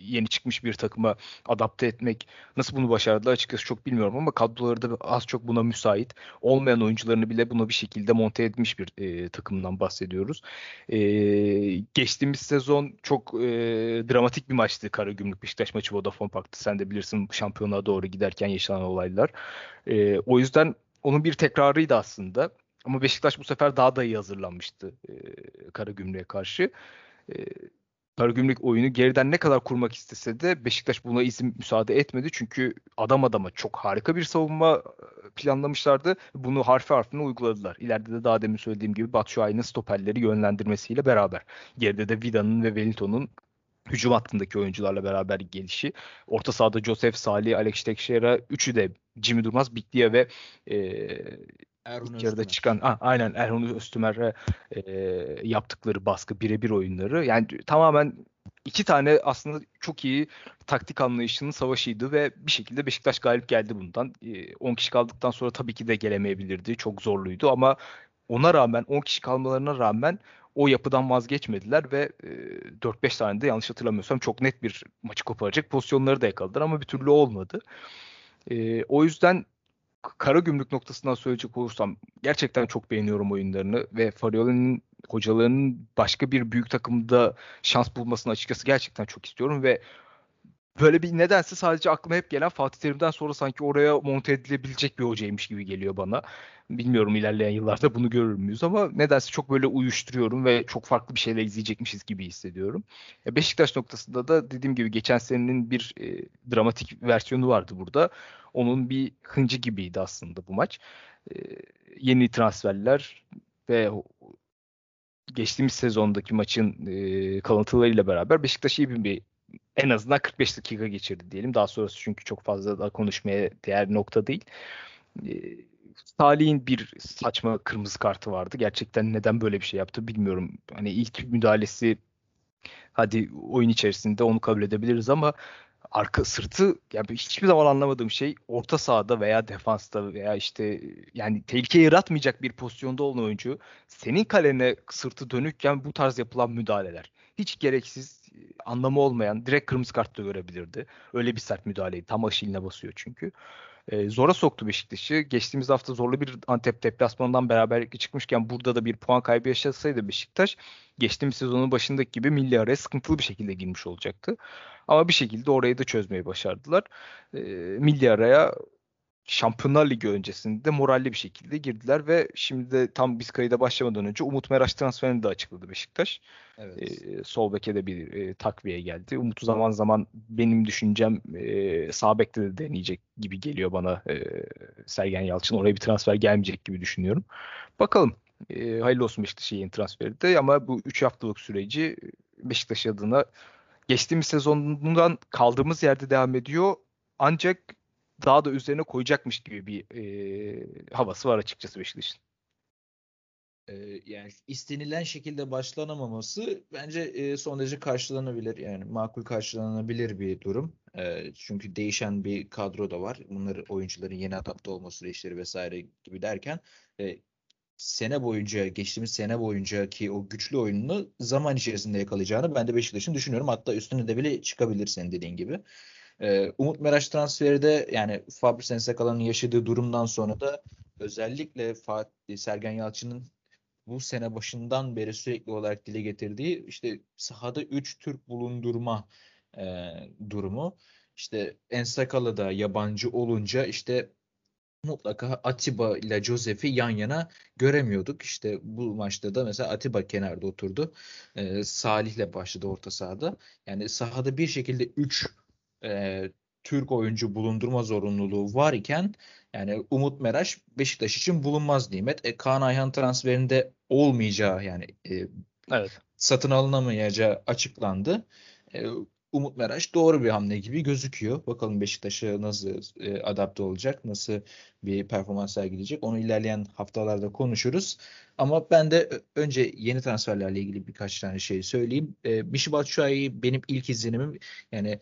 yeni çıkmış bir takıma adapte etmek nasıl bunu başardılar açıkçası çok bilmiyorum ama kadroları da az çok buna müsait. Olmayan oyuncularını bile buna bir şekilde monte etmiş bir e, takımdan bahsediyoruz. E, geçtiğimiz sezon çok e, dramatik bir maçtı Karagümrük Beşiktaş maçı Vodafone Park'ta. Sen de bilirsin şampiyonluğa doğru giderken yaşanan olaylar. E, o yüzden onun bir tekrarıydı aslında. Ama Beşiktaş bu sefer daha da iyi hazırlanmıştı e, Karagümrük'e karşı. E, Karagümrük oyunu geriden ne kadar kurmak istese de Beşiktaş buna izin müsaade etmedi. Çünkü adam adama çok harika bir savunma e, planlamışlardı. Bunu harfi harfine uyguladılar. İleride de daha demin söylediğim gibi Batshuayi'nin stoperleri yönlendirmesiyle beraber. Geride de Vida'nın ve Wellington'un hücum hattındaki oyuncularla beraber gelişi. Orta sahada Joseph, Salih, Alex Teixeira üçü de Jimmy Durmaz, Biglia ve e, Erhun ilk yarıda çıkan a, aynen Erhun Öztümer'e e, yaptıkları baskı birebir oyunları yani tamamen iki tane aslında çok iyi taktik anlayışının savaşıydı ve bir şekilde Beşiktaş galip geldi bundan. E, 10 kişi kaldıktan sonra tabii ki de gelemeyebilirdi. Çok zorluydu ama ona rağmen 10 kişi kalmalarına rağmen o yapıdan vazgeçmediler ve e, 4-5 tane de yanlış hatırlamıyorsam çok net bir maçı koparacak pozisyonları da yakaladılar ama bir türlü olmadı. E, o yüzden kara gümrük noktasından söyleyecek olursam gerçekten çok beğeniyorum oyunlarını ve Farioli'nin hocalarının başka bir büyük takımda şans bulmasını açıkçası gerçekten çok istiyorum ve böyle bir nedense sadece aklıma hep gelen Fatih Terim'den sonra sanki oraya monte edilebilecek bir hocaymış gibi geliyor bana. Bilmiyorum ilerleyen yıllarda bunu görür müyüz ama nedense çok böyle uyuşturuyorum ve çok farklı bir şeyler izleyecekmişiz gibi hissediyorum. Beşiktaş noktasında da dediğim gibi geçen senenin bir e, dramatik versiyonu vardı burada. Onun bir hıncı gibiydi aslında bu maç. E, yeni transferler ve geçtiğimiz sezondaki maçın e, kalıntılarıyla beraber Beşiktaş iyi bir en azından 45 dakika geçirdi diyelim. Daha sonrası çünkü çok fazla da konuşmaya değer nokta değil. E, Salih'in bir saçma kırmızı kartı vardı. Gerçekten neden böyle bir şey yaptı bilmiyorum. Hani ilk müdahalesi hadi oyun içerisinde onu kabul edebiliriz ama arka sırtı yani hiçbir zaman anlamadığım şey orta sahada veya defansta veya işte yani tehlike yaratmayacak bir pozisyonda olan oyuncu senin kalene sırtı dönükken bu tarz yapılan müdahaleler hiç gereksiz anlamı olmayan direkt kırmızı kart da görebilirdi. Öyle bir sert müdahaleyi tam aşiline basıyor çünkü. E, zora soktu Beşiktaş'ı. Geçtiğimiz hafta zorlu bir Antep deplasmanından beraberlikle çıkmışken burada da bir puan kaybı yaşasaydı Beşiktaş geçtiğimiz sezonun başındaki gibi milli araya sıkıntılı bir şekilde girmiş olacaktı. Ama bir şekilde orayı da çözmeyi başardılar. E, milli araya Şampiyonlar Ligi öncesinde moralli bir şekilde girdiler ve şimdi de tam biz kayıda başlamadan önce Umut Meraş transferini de açıkladı Beşiktaş. Evet. Ee, sol beke de bir e, takviye geldi. Umut'u zaman zaman benim düşüncem e, sağ bekte de deneyecek gibi geliyor bana e, Sergen Yalçın. Oraya bir transfer gelmeyecek gibi düşünüyorum. Bakalım. E, hayırlı olsun Beşiktaş'a yeni transferi de ama bu 3 haftalık süreci Beşiktaş adına geçtiğimiz sezonundan kaldığımız yerde devam ediyor. Ancak daha da üzerine koyacakmış gibi bir e, havası var açıkçası Beşiktaş'ın. e, yani istenilen şekilde başlanamaması bence son derece karşılanabilir yani makul karşılanabilir bir durum. Çünkü değişen bir kadro da var. Bunları oyuncuların yeni adapte olma süreçleri vesaire gibi derken sene boyunca geçtiğimiz sene boyunca ki o güçlü oyununu zaman içerisinde yakalayacağını ben de Beşiktaş'ın düşünüyorum. Hatta üstüne de bile çıkabilir senin dediğin gibi. Ee, Umut Meraş transferi de yani Fabrice Sakala'nın yaşadığı durumdan sonra da özellikle Fatih Sergen Yalçın'ın bu sene başından beri sürekli olarak dile getirdiği işte sahada 3 Türk bulundurma e, durumu. İşte Ensakala da yabancı olunca işte mutlaka Atiba ile Josef'i yan yana göremiyorduk. İşte bu maçta da mesela Atiba kenarda oturdu. Ee, Salih'le başladı orta sahada. Yani sahada bir şekilde 3 e, Türk oyuncu bulundurma zorunluluğu var iken yani Umut Meraş Beşiktaş için bulunmaz nimet. E, Kaan Ayhan transferinde olmayacağı yani e, evet. satın alınamayacağı açıklandı. E, Umut Meraş doğru bir hamle gibi gözüküyor. Bakalım Beşiktaş'a nasıl e, adapte olacak, nasıl bir performans sergileyecek. Onu ilerleyen haftalarda konuşuruz. Ama ben de önce yeni transferlerle ilgili birkaç tane şey söyleyeyim. E, Michy Batshuayi benim ilk izlenimim yani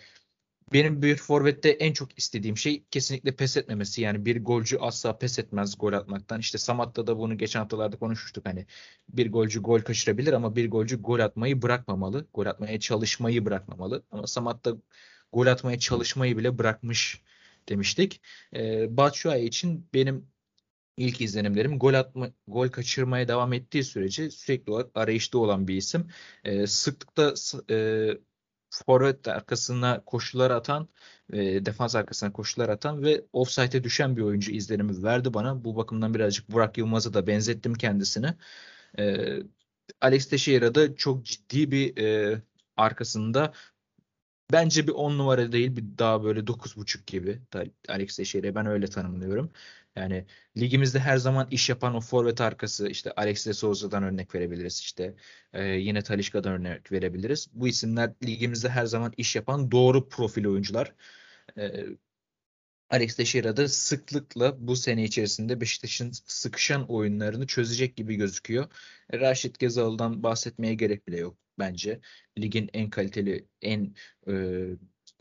benim bir forvette en çok istediğim şey kesinlikle pes etmemesi. Yani bir golcü asla pes etmez gol atmaktan. İşte Samat'ta da bunu geçen haftalarda konuşmuştuk. Hani bir golcü gol kaçırabilir ama bir golcü gol atmayı bırakmamalı. Gol atmaya çalışmayı bırakmamalı. Ama Samat da gol atmaya çalışmayı bile bırakmış demiştik. Ee, Batshuayi için benim ilk izlenimlerim gol atma gol kaçırmaya devam ettiği sürece sürekli olarak arayışta olan bir isim. Ee, sıklıkla e, forvet arkasına koşular atan, e, defans arkasına koşular atan ve offside'e düşen bir oyuncu izlenimi verdi bana. Bu bakımdan birazcık Burak Yılmaz'a da benzettim kendisini. E, Alex Teixeira da çok ciddi bir e, arkasında Bence bir 10 numara değil bir daha böyle 9.5 gibi. Alex Teixeira'yı ben öyle tanımlıyorum. Yani ligimizde her zaman iş yapan o forvet arkası işte Alex de Souza'dan örnek verebiliriz. İşte e, yine Talişka'dan örnek verebiliriz. Bu isimler ligimizde her zaman iş yapan doğru profil oyuncular. E, Alex Teixeira da sıklıkla bu sene içerisinde Beşiktaş'ın sıkışan oyunlarını çözecek gibi gözüküyor. Raşit Gezal'dan bahsetmeye gerek bile yok bence. Ligin en kaliteli, en e,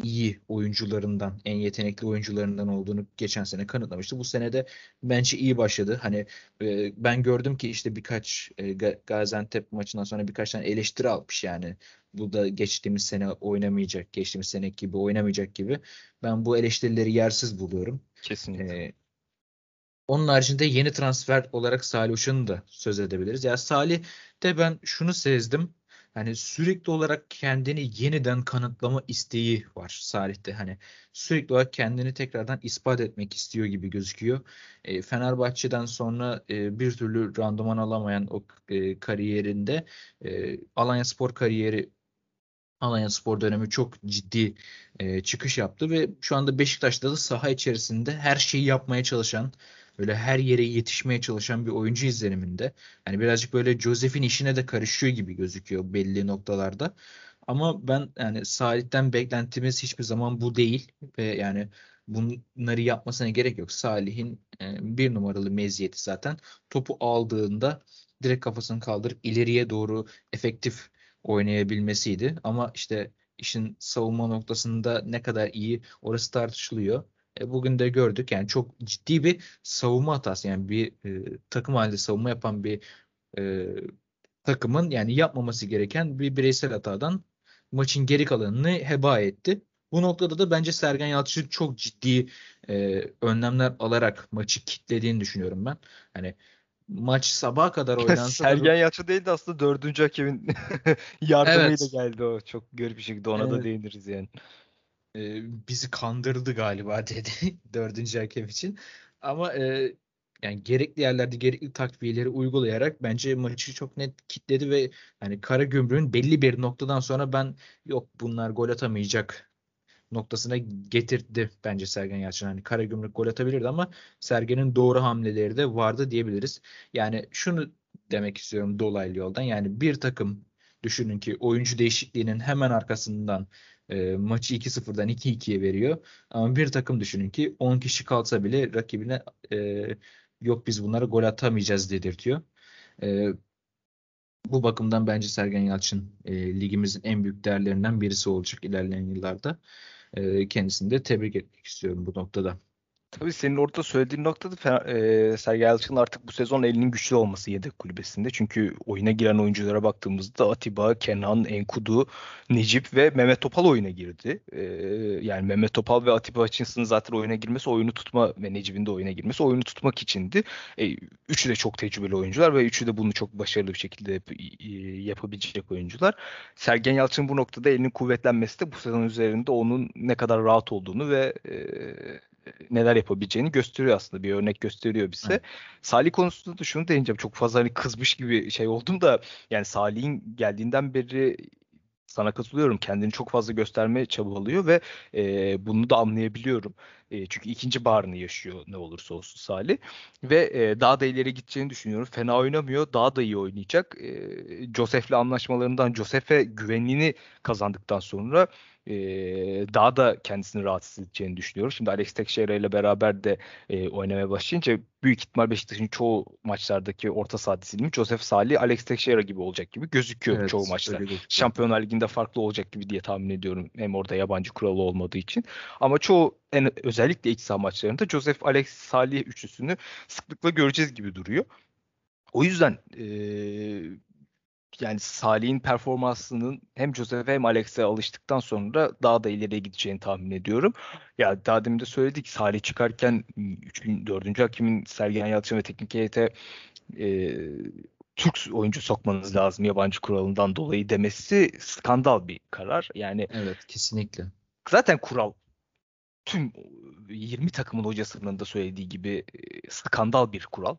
iyi oyuncularından, en yetenekli oyuncularından olduğunu geçen sene kanıtlamıştı. Bu sene de bence iyi başladı. Hani e, ben gördüm ki işte birkaç e, Gaziantep maçından sonra birkaç tane eleştiri almış yani. Bu da geçtiğimiz sene oynamayacak, geçtiğimiz sene gibi oynamayacak gibi. Ben bu eleştirileri yersiz buluyorum. Kesinlikle. E, onun haricinde yeni transfer olarak Salih Uçan'ı da söz edebiliriz. Ya Salih de ben şunu sezdim hani sürekli olarak kendini yeniden kanıtlama isteği var Salih'te. Hani sürekli olarak kendini tekrardan ispat etmek istiyor gibi gözüküyor. E, Fenerbahçe'den sonra e, bir türlü randıman alamayan o e, kariyerinde e, Alanya Spor kariyeri Alanya Spor dönemi çok ciddi e, çıkış yaptı ve şu anda Beşiktaş'ta da saha içerisinde her şeyi yapmaya çalışan böyle her yere yetişmeye çalışan bir oyuncu izleniminde. Yani birazcık böyle Josef'in işine de karışıyor gibi gözüküyor belli noktalarda. Ama ben yani Salih'ten beklentimiz hiçbir zaman bu değil ve yani bunları yapmasına gerek yok. Salih'in e, bir numaralı meziyeti zaten topu aldığında direkt kafasını kaldırıp ileriye doğru efektif oynayabilmesiydi. Ama işte işin savunma noktasında ne kadar iyi orası tartışılıyor. E, bugün de gördük yani çok ciddi bir savunma hatası yani bir e, takım halinde savunma yapan bir e, takımın yani yapmaması gereken bir bireysel hatadan maçın geri kalanını heba etti. Bu noktada da bence Sergen Yalçın çok ciddi e, önlemler alarak maçı kitlediğini düşünüyorum ben. Hani maç sabaha kadar [LAUGHS] oynansa Sergen da... Yalçın değil de aslında dördüncü hakemin [LAUGHS] yardımıyla evet. geldi o. Çok garip bir şekilde ona evet. da değiniriz yani e, bizi kandırdı galiba [LAUGHS] dedi dördüncü hakem için. Ama e, yani gerekli yerlerde gerekli takviyeleri uygulayarak bence maçı çok net kitledi ve yani Kara Gümrük'ün belli bir noktadan sonra ben yok bunlar gol atamayacak noktasına getirdi bence Sergen Yalçın. Hani Kara Gümrük gol atabilirdi ama Sergen'in doğru hamleleri de vardı diyebiliriz. Yani şunu demek istiyorum dolaylı yoldan. Yani bir takım düşünün ki oyuncu değişikliğinin hemen arkasından e, maçı 2-0'dan 2-2'ye veriyor. Ama bir takım düşünün ki 10 kişi kalsa bile rakibine e, yok biz bunlara gol atamayacağız dedirtiyor. E, bu bakımdan bence Sergen Yalçın e, ligimizin en büyük değerlerinden birisi olacak ilerleyen yıllarda. E, kendisini de tebrik etmek istiyorum bu noktada. Tabii senin orada söylediğin noktada e, Sergen Yalçın'ın artık bu sezon elinin güçlü olması yedek kulübesinde. Çünkü oyuna giren oyunculara baktığımızda Atiba, Kenan, Enkudu, Necip ve Mehmet Topal oyuna girdi. E, yani Mehmet Topal ve Atiba Hutchinson'ın zaten oyuna girmesi oyunu tutma ve Necip'in de oyuna girmesi oyunu tutmak içindi. E, üçü de çok tecrübeli oyuncular ve üçü de bunu çok başarılı bir şekilde yap, yapabilecek oyuncular. Sergen Yalçın bu noktada elinin kuvvetlenmesi de bu sezon üzerinde onun ne kadar rahat olduğunu ve e, neler yapabileceğini gösteriyor aslında. Bir örnek gösteriyor bize. Evet. Salih konusunda da şunu değineceğim. Çok fazla hani kızmış gibi şey oldum da yani Salih'in geldiğinden beri sana katılıyorum. Kendini çok fazla göstermeye çabalıyor ve e, bunu da anlayabiliyorum. E, çünkü ikinci barını yaşıyor ne olursa olsun Salih. Ve e, daha da ileri gideceğini düşünüyorum. Fena oynamıyor. Daha da iyi oynayacak. E, Josef'le anlaşmalarından Josef'e güvenliğini kazandıktan sonra e, daha da kendisini rahatsız edeceğini düşünüyorum. Şimdi Alex Teixeira ile beraber de e, oynamaya başlayınca büyük ihtimal Beşiktaş'ın çoğu maçlardaki orta saha dizilimi Josef Salih, Alex Teixeira gibi olacak gibi gözüküyor evet, çoğu maçta. Şampiyonlar Ligi'nde farklı olacak gibi diye tahmin ediyorum. Hem orada yabancı kuralı olmadığı için. Ama çoğu en özellikle iç saha maçlarında Josef Alex Salih üçlüsünü sıklıkla göreceğiz gibi duruyor. O yüzden e, yani Salih'in performansının hem Joseph hem Alex'e alıştıktan sonra daha da ileriye gideceğini tahmin ediyorum. Ya daha demin de söyledik Salih çıkarken 3. 4. hakimin Sergen Yalçın ve teknik heyete e, Türk oyuncu sokmanız lazım yabancı kuralından dolayı demesi skandal bir karar. Yani Evet kesinlikle. Zaten kural tüm 20 takımın hocasının da söylediği gibi skandal bir kural.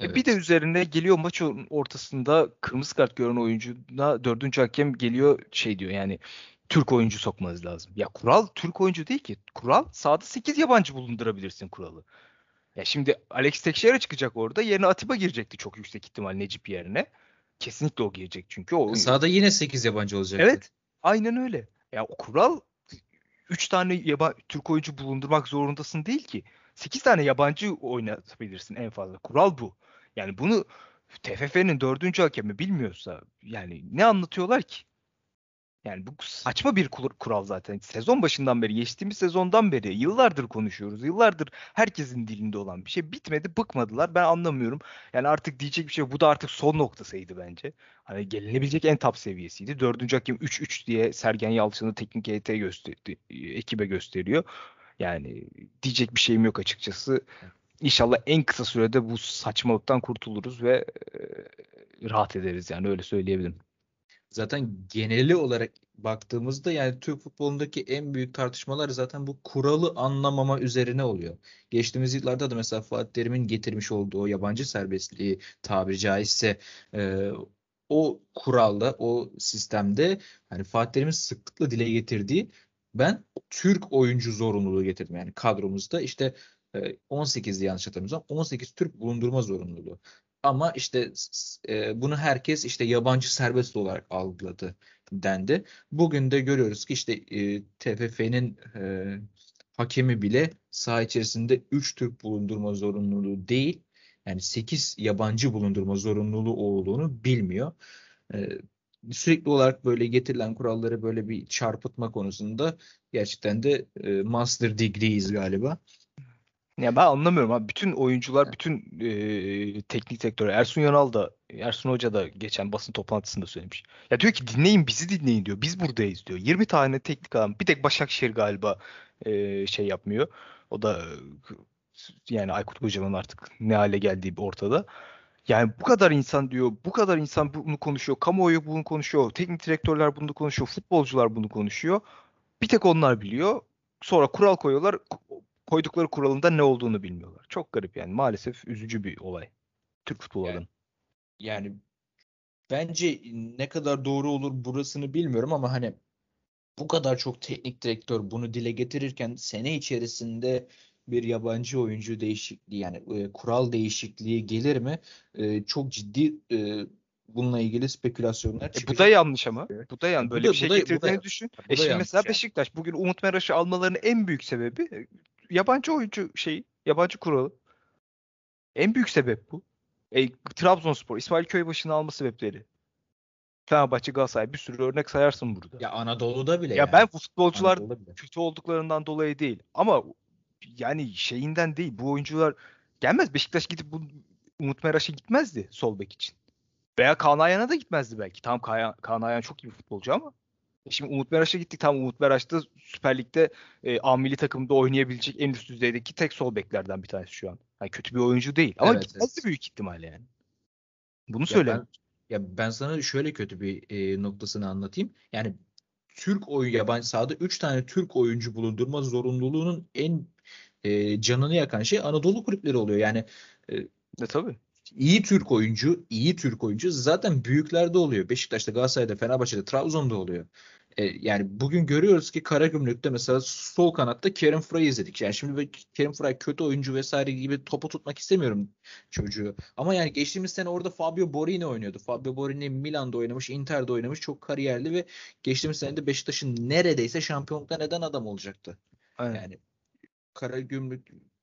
Evet. Bir de üzerine geliyor maç ortasında kırmızı kart gören oyuncuna dördüncü hakem geliyor şey diyor yani Türk oyuncu sokmanız lazım. Ya kural Türk oyuncu değil ki. Kural sahada 8 yabancı bulundurabilirsin kuralı. Ya şimdi Alex Tekşehir'e çıkacak orada. Yerine Atiba girecekti çok yüksek ihtimal Necip yerine. Kesinlikle o girecek çünkü. O Sahada yine 8 yabancı olacak. Evet. Aynen öyle. Ya o kural 3 tane yaba Türk oyuncu bulundurmak zorundasın değil ki. 8 tane yabancı oynatabilirsin en fazla. Kural bu. Yani bunu TFF'nin dördüncü hakemi bilmiyorsa yani ne anlatıyorlar ki? Yani bu saçma bir kural zaten. Sezon başından beri, geçtiğimiz sezondan beri yıllardır konuşuyoruz. Yıllardır herkesin dilinde olan bir şey. Bitmedi, bıkmadılar. Ben anlamıyorum. Yani artık diyecek bir şey Bu da artık son noktasıydı bence. Hani gelinebilecek en top seviyesiydi. Dördüncü hakem 3-3 diye Sergen Yalçın'ı teknik heyete gösterdi, ekibe gösteriyor. Yani diyecek bir şeyim yok açıkçası. İnşallah en kısa sürede bu saçmalıktan kurtuluruz ve e, rahat ederiz yani öyle söyleyebilirim. Zaten geneli olarak baktığımızda yani Türk futbolundaki en büyük tartışmalar zaten bu kuralı anlamama üzerine oluyor. Geçtiğimiz yıllarda da mesela Fatih Terim'in getirmiş olduğu o yabancı serbestliği tabiri caizse e, o kuralda, o sistemde hani Fatih Terim'in sıklıkla dile getirdiği ben Türk oyuncu zorunluluğu getirdim. Yani kadromuzda işte 18'di yanlış hatırlamıyorsam 18 Türk bulundurma zorunluluğu. Ama işte e, bunu herkes işte yabancı serbest olarak algıladı dendi. Bugün de görüyoruz ki işte e, TFF'nin e, hakemi bile saha içerisinde 3 Türk bulundurma zorunluluğu değil yani 8 yabancı bulundurma zorunluluğu olduğunu bilmiyor. E, sürekli olarak böyle getirilen kuralları böyle bir çarpıtma konusunda gerçekten de e, master degree'yiz galiba. Ya ben anlamıyorum abi. Bütün oyuncular, bütün e, teknik sektörü Ersun Yanal da Ersun Hoca da geçen basın toplantısında söylemiş. Ya diyor ki dinleyin bizi dinleyin diyor. Biz buradayız diyor. 20 tane teknik adam. Bir tek Başakşehir galiba e, şey yapmıyor. O da yani Aykut Kocaman artık ne hale geldiği ortada. Yani bu kadar insan diyor, bu kadar insan bunu konuşuyor, kamuoyu bunu konuşuyor, teknik direktörler bunu konuşuyor, futbolcular bunu konuşuyor. Bir tek onlar biliyor. Sonra kural koyuyorlar koydukları kuralında ne olduğunu bilmiyorlar. Çok garip yani. Maalesef üzücü bir olay. Türk futbolu yani, yani bence ne kadar doğru olur burasını bilmiyorum ama hani bu kadar çok teknik direktör bunu dile getirirken sene içerisinde bir yabancı oyuncu değişikliği yani e, kural değişikliği gelir mi? E, çok ciddi e, bununla ilgili spekülasyonlar çıkacak. E, bu da yanlış ama. Bu da yanlış. Böyle bu da, bir şey getirdiğini düşün. E şimdi mesela yani. Beşiktaş bugün Umut Meraş'ı almalarının en büyük sebebi yabancı oyuncu şey, yabancı kuralı. En büyük sebep bu. E, Trabzonspor, İsmail Köybaşı'nı alma sebepleri. Fenerbahçe, Galatasaray bir sürü örnek sayarsın burada. Ya Anadolu'da bile ya yani. ben bu futbolcular kötü olduklarından dolayı değil ama yani şeyinden değil. Bu oyuncular gelmez. Beşiktaş gidip bu Umut Meraş'a gitmezdi sol bek için. Veya Kaan Ayhan'a da gitmezdi belki. Tamam Kaan, Kaan Ayhan çok iyi bir futbolcu ama şimdi Umut Meraş'a gittik. Tam Umut Meraş da Süper Lig'de e, A milli takımda oynayabilecek en üst düzeydeki tek sol beklerden bir tanesi şu an. Yani kötü bir oyuncu değil ama Evet, gitmezdi evet. büyük ihtimalle yani. Bunu Ya söyle. ben, ya ben sana şöyle kötü bir e, noktasını anlatayım. Yani Türk oyun yabancı sahada 3 tane Türk oyuncu bulundurma zorunluluğunun en e, canını yakan şey Anadolu kulüpleri oluyor. Yani Ne tabii. İyi Türk oyuncu, iyi Türk oyuncu zaten büyüklerde oluyor. Beşiktaş'ta, Galatasaray'da, Fenerbahçe'de, Trabzon'da oluyor. E, yani bugün görüyoruz ki Karagümrük'te mesela sol kanatta Kerem Fray'ı izledik. Yani şimdi Kerem Fray kötü oyuncu vesaire gibi topu tutmak istemiyorum çocuğu. Ama yani geçtiğimiz sene orada Fabio Borini oynuyordu. Fabio Borini Milan'da oynamış, Inter'de oynamış. Çok kariyerli ve geçtiğimiz sene de Beşiktaş'ın neredeyse şampiyonlukta neden adam olacaktı. Aynen. Yani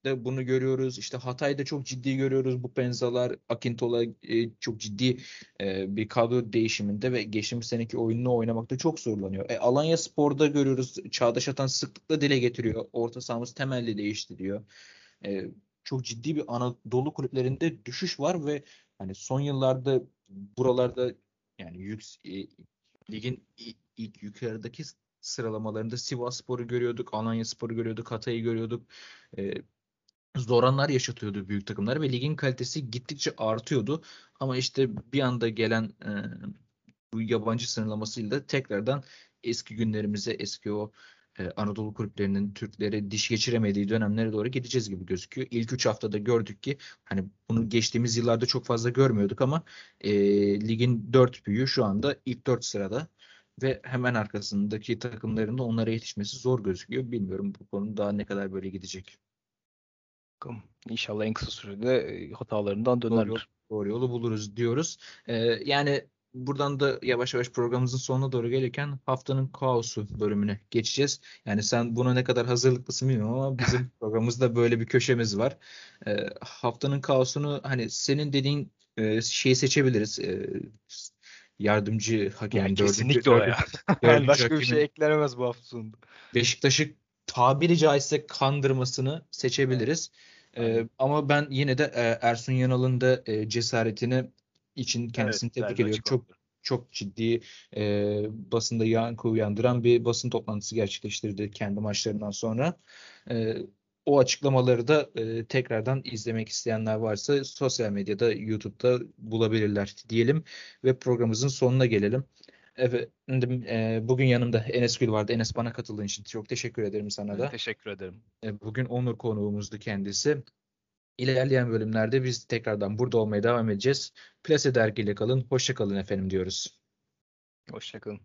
Karagümrük'te bunu görüyoruz. İşte Hatay'da çok ciddi görüyoruz bu penzalar. Akintola e, çok ciddi e, bir kadro değişiminde ve geçtiğimiz seneki oyununu oynamakta çok zorlanıyor. E, Alanya Spor'da görüyoruz. Çağdaş Atan sıklıkla dile getiriyor. Orta sahamız temelli değişti. E, çok ciddi bir Anadolu kulüplerinde düşüş var ve hani son yıllarda buralarda yani yük, e, ligin ilk yukarıdaki sıralamalarında Sivasspor'u görüyorduk, Alanyaspor'u görüyorduk, Hatay'ı görüyorduk. Ee, zor anlar yaşatıyordu büyük takımlar ve ligin kalitesi gittikçe artıyordu. Ama işte bir anda gelen e, bu yabancı sınırlamasıyla tekrardan eski günlerimize, eski o e, Anadolu kulüplerinin Türklere diş geçiremediği dönemlere doğru gideceğiz gibi gözüküyor. İlk 3 haftada gördük ki hani bunu geçtiğimiz yıllarda çok fazla görmüyorduk ama e, ligin 4 büyüğü şu anda ilk 4 sırada ve hemen arkasındaki takımların da onlara yetişmesi zor gözüküyor. Bilmiyorum bu konu daha ne kadar böyle gidecek. Bakalım. İnşallah en kısa sürede e, hatalarından Doğru dönerler. doğru yolu buluruz diyoruz. Ee, yani buradan da yavaş yavaş programımızın sonuna doğru gelirken haftanın kaosu bölümüne geçeceğiz. Yani sen buna ne kadar hazırlıklısın bilmiyorum ama bizim [LAUGHS] programımızda böyle bir köşemiz var. Ee, haftanın kaosunu hani senin dediğin e, şeyi seçebiliriz. Ee, yardımcı hakemin Yani dördüncü, kesinlikle o ya. dördüncü, [LAUGHS] dördüncü başka bir hakemin şey eklenemez bu hafta sonunda. Beşiktaş'ı tabiri caizse kandırmasını seçebiliriz. Ee, Aynen. ama ben yine de e, Ersun Yanal'ın da e, cesaretini için kendisini Evet, tebrik ediyorum. Çok çok ciddi e, basında yankı uyandıran bir basın toplantısı gerçekleştirdi kendi maçlarından sonra. E, o açıklamaları da e, tekrardan izlemek isteyenler varsa sosyal medyada, YouTube'da bulabilirler diyelim ve programımızın sonuna gelelim. Efendim, e, bugün yanımda Enes Gül vardı. Enes bana katıldığın için çok teşekkür ederim sana da. teşekkür ederim. E, Bugün Onur konuğumuzdu kendisi. İlerleyen bölümlerde biz tekrardan burada olmaya devam edeceğiz. Plase dergiyle kalın. Hoşça kalın efendim diyoruz. Hoşçakalın.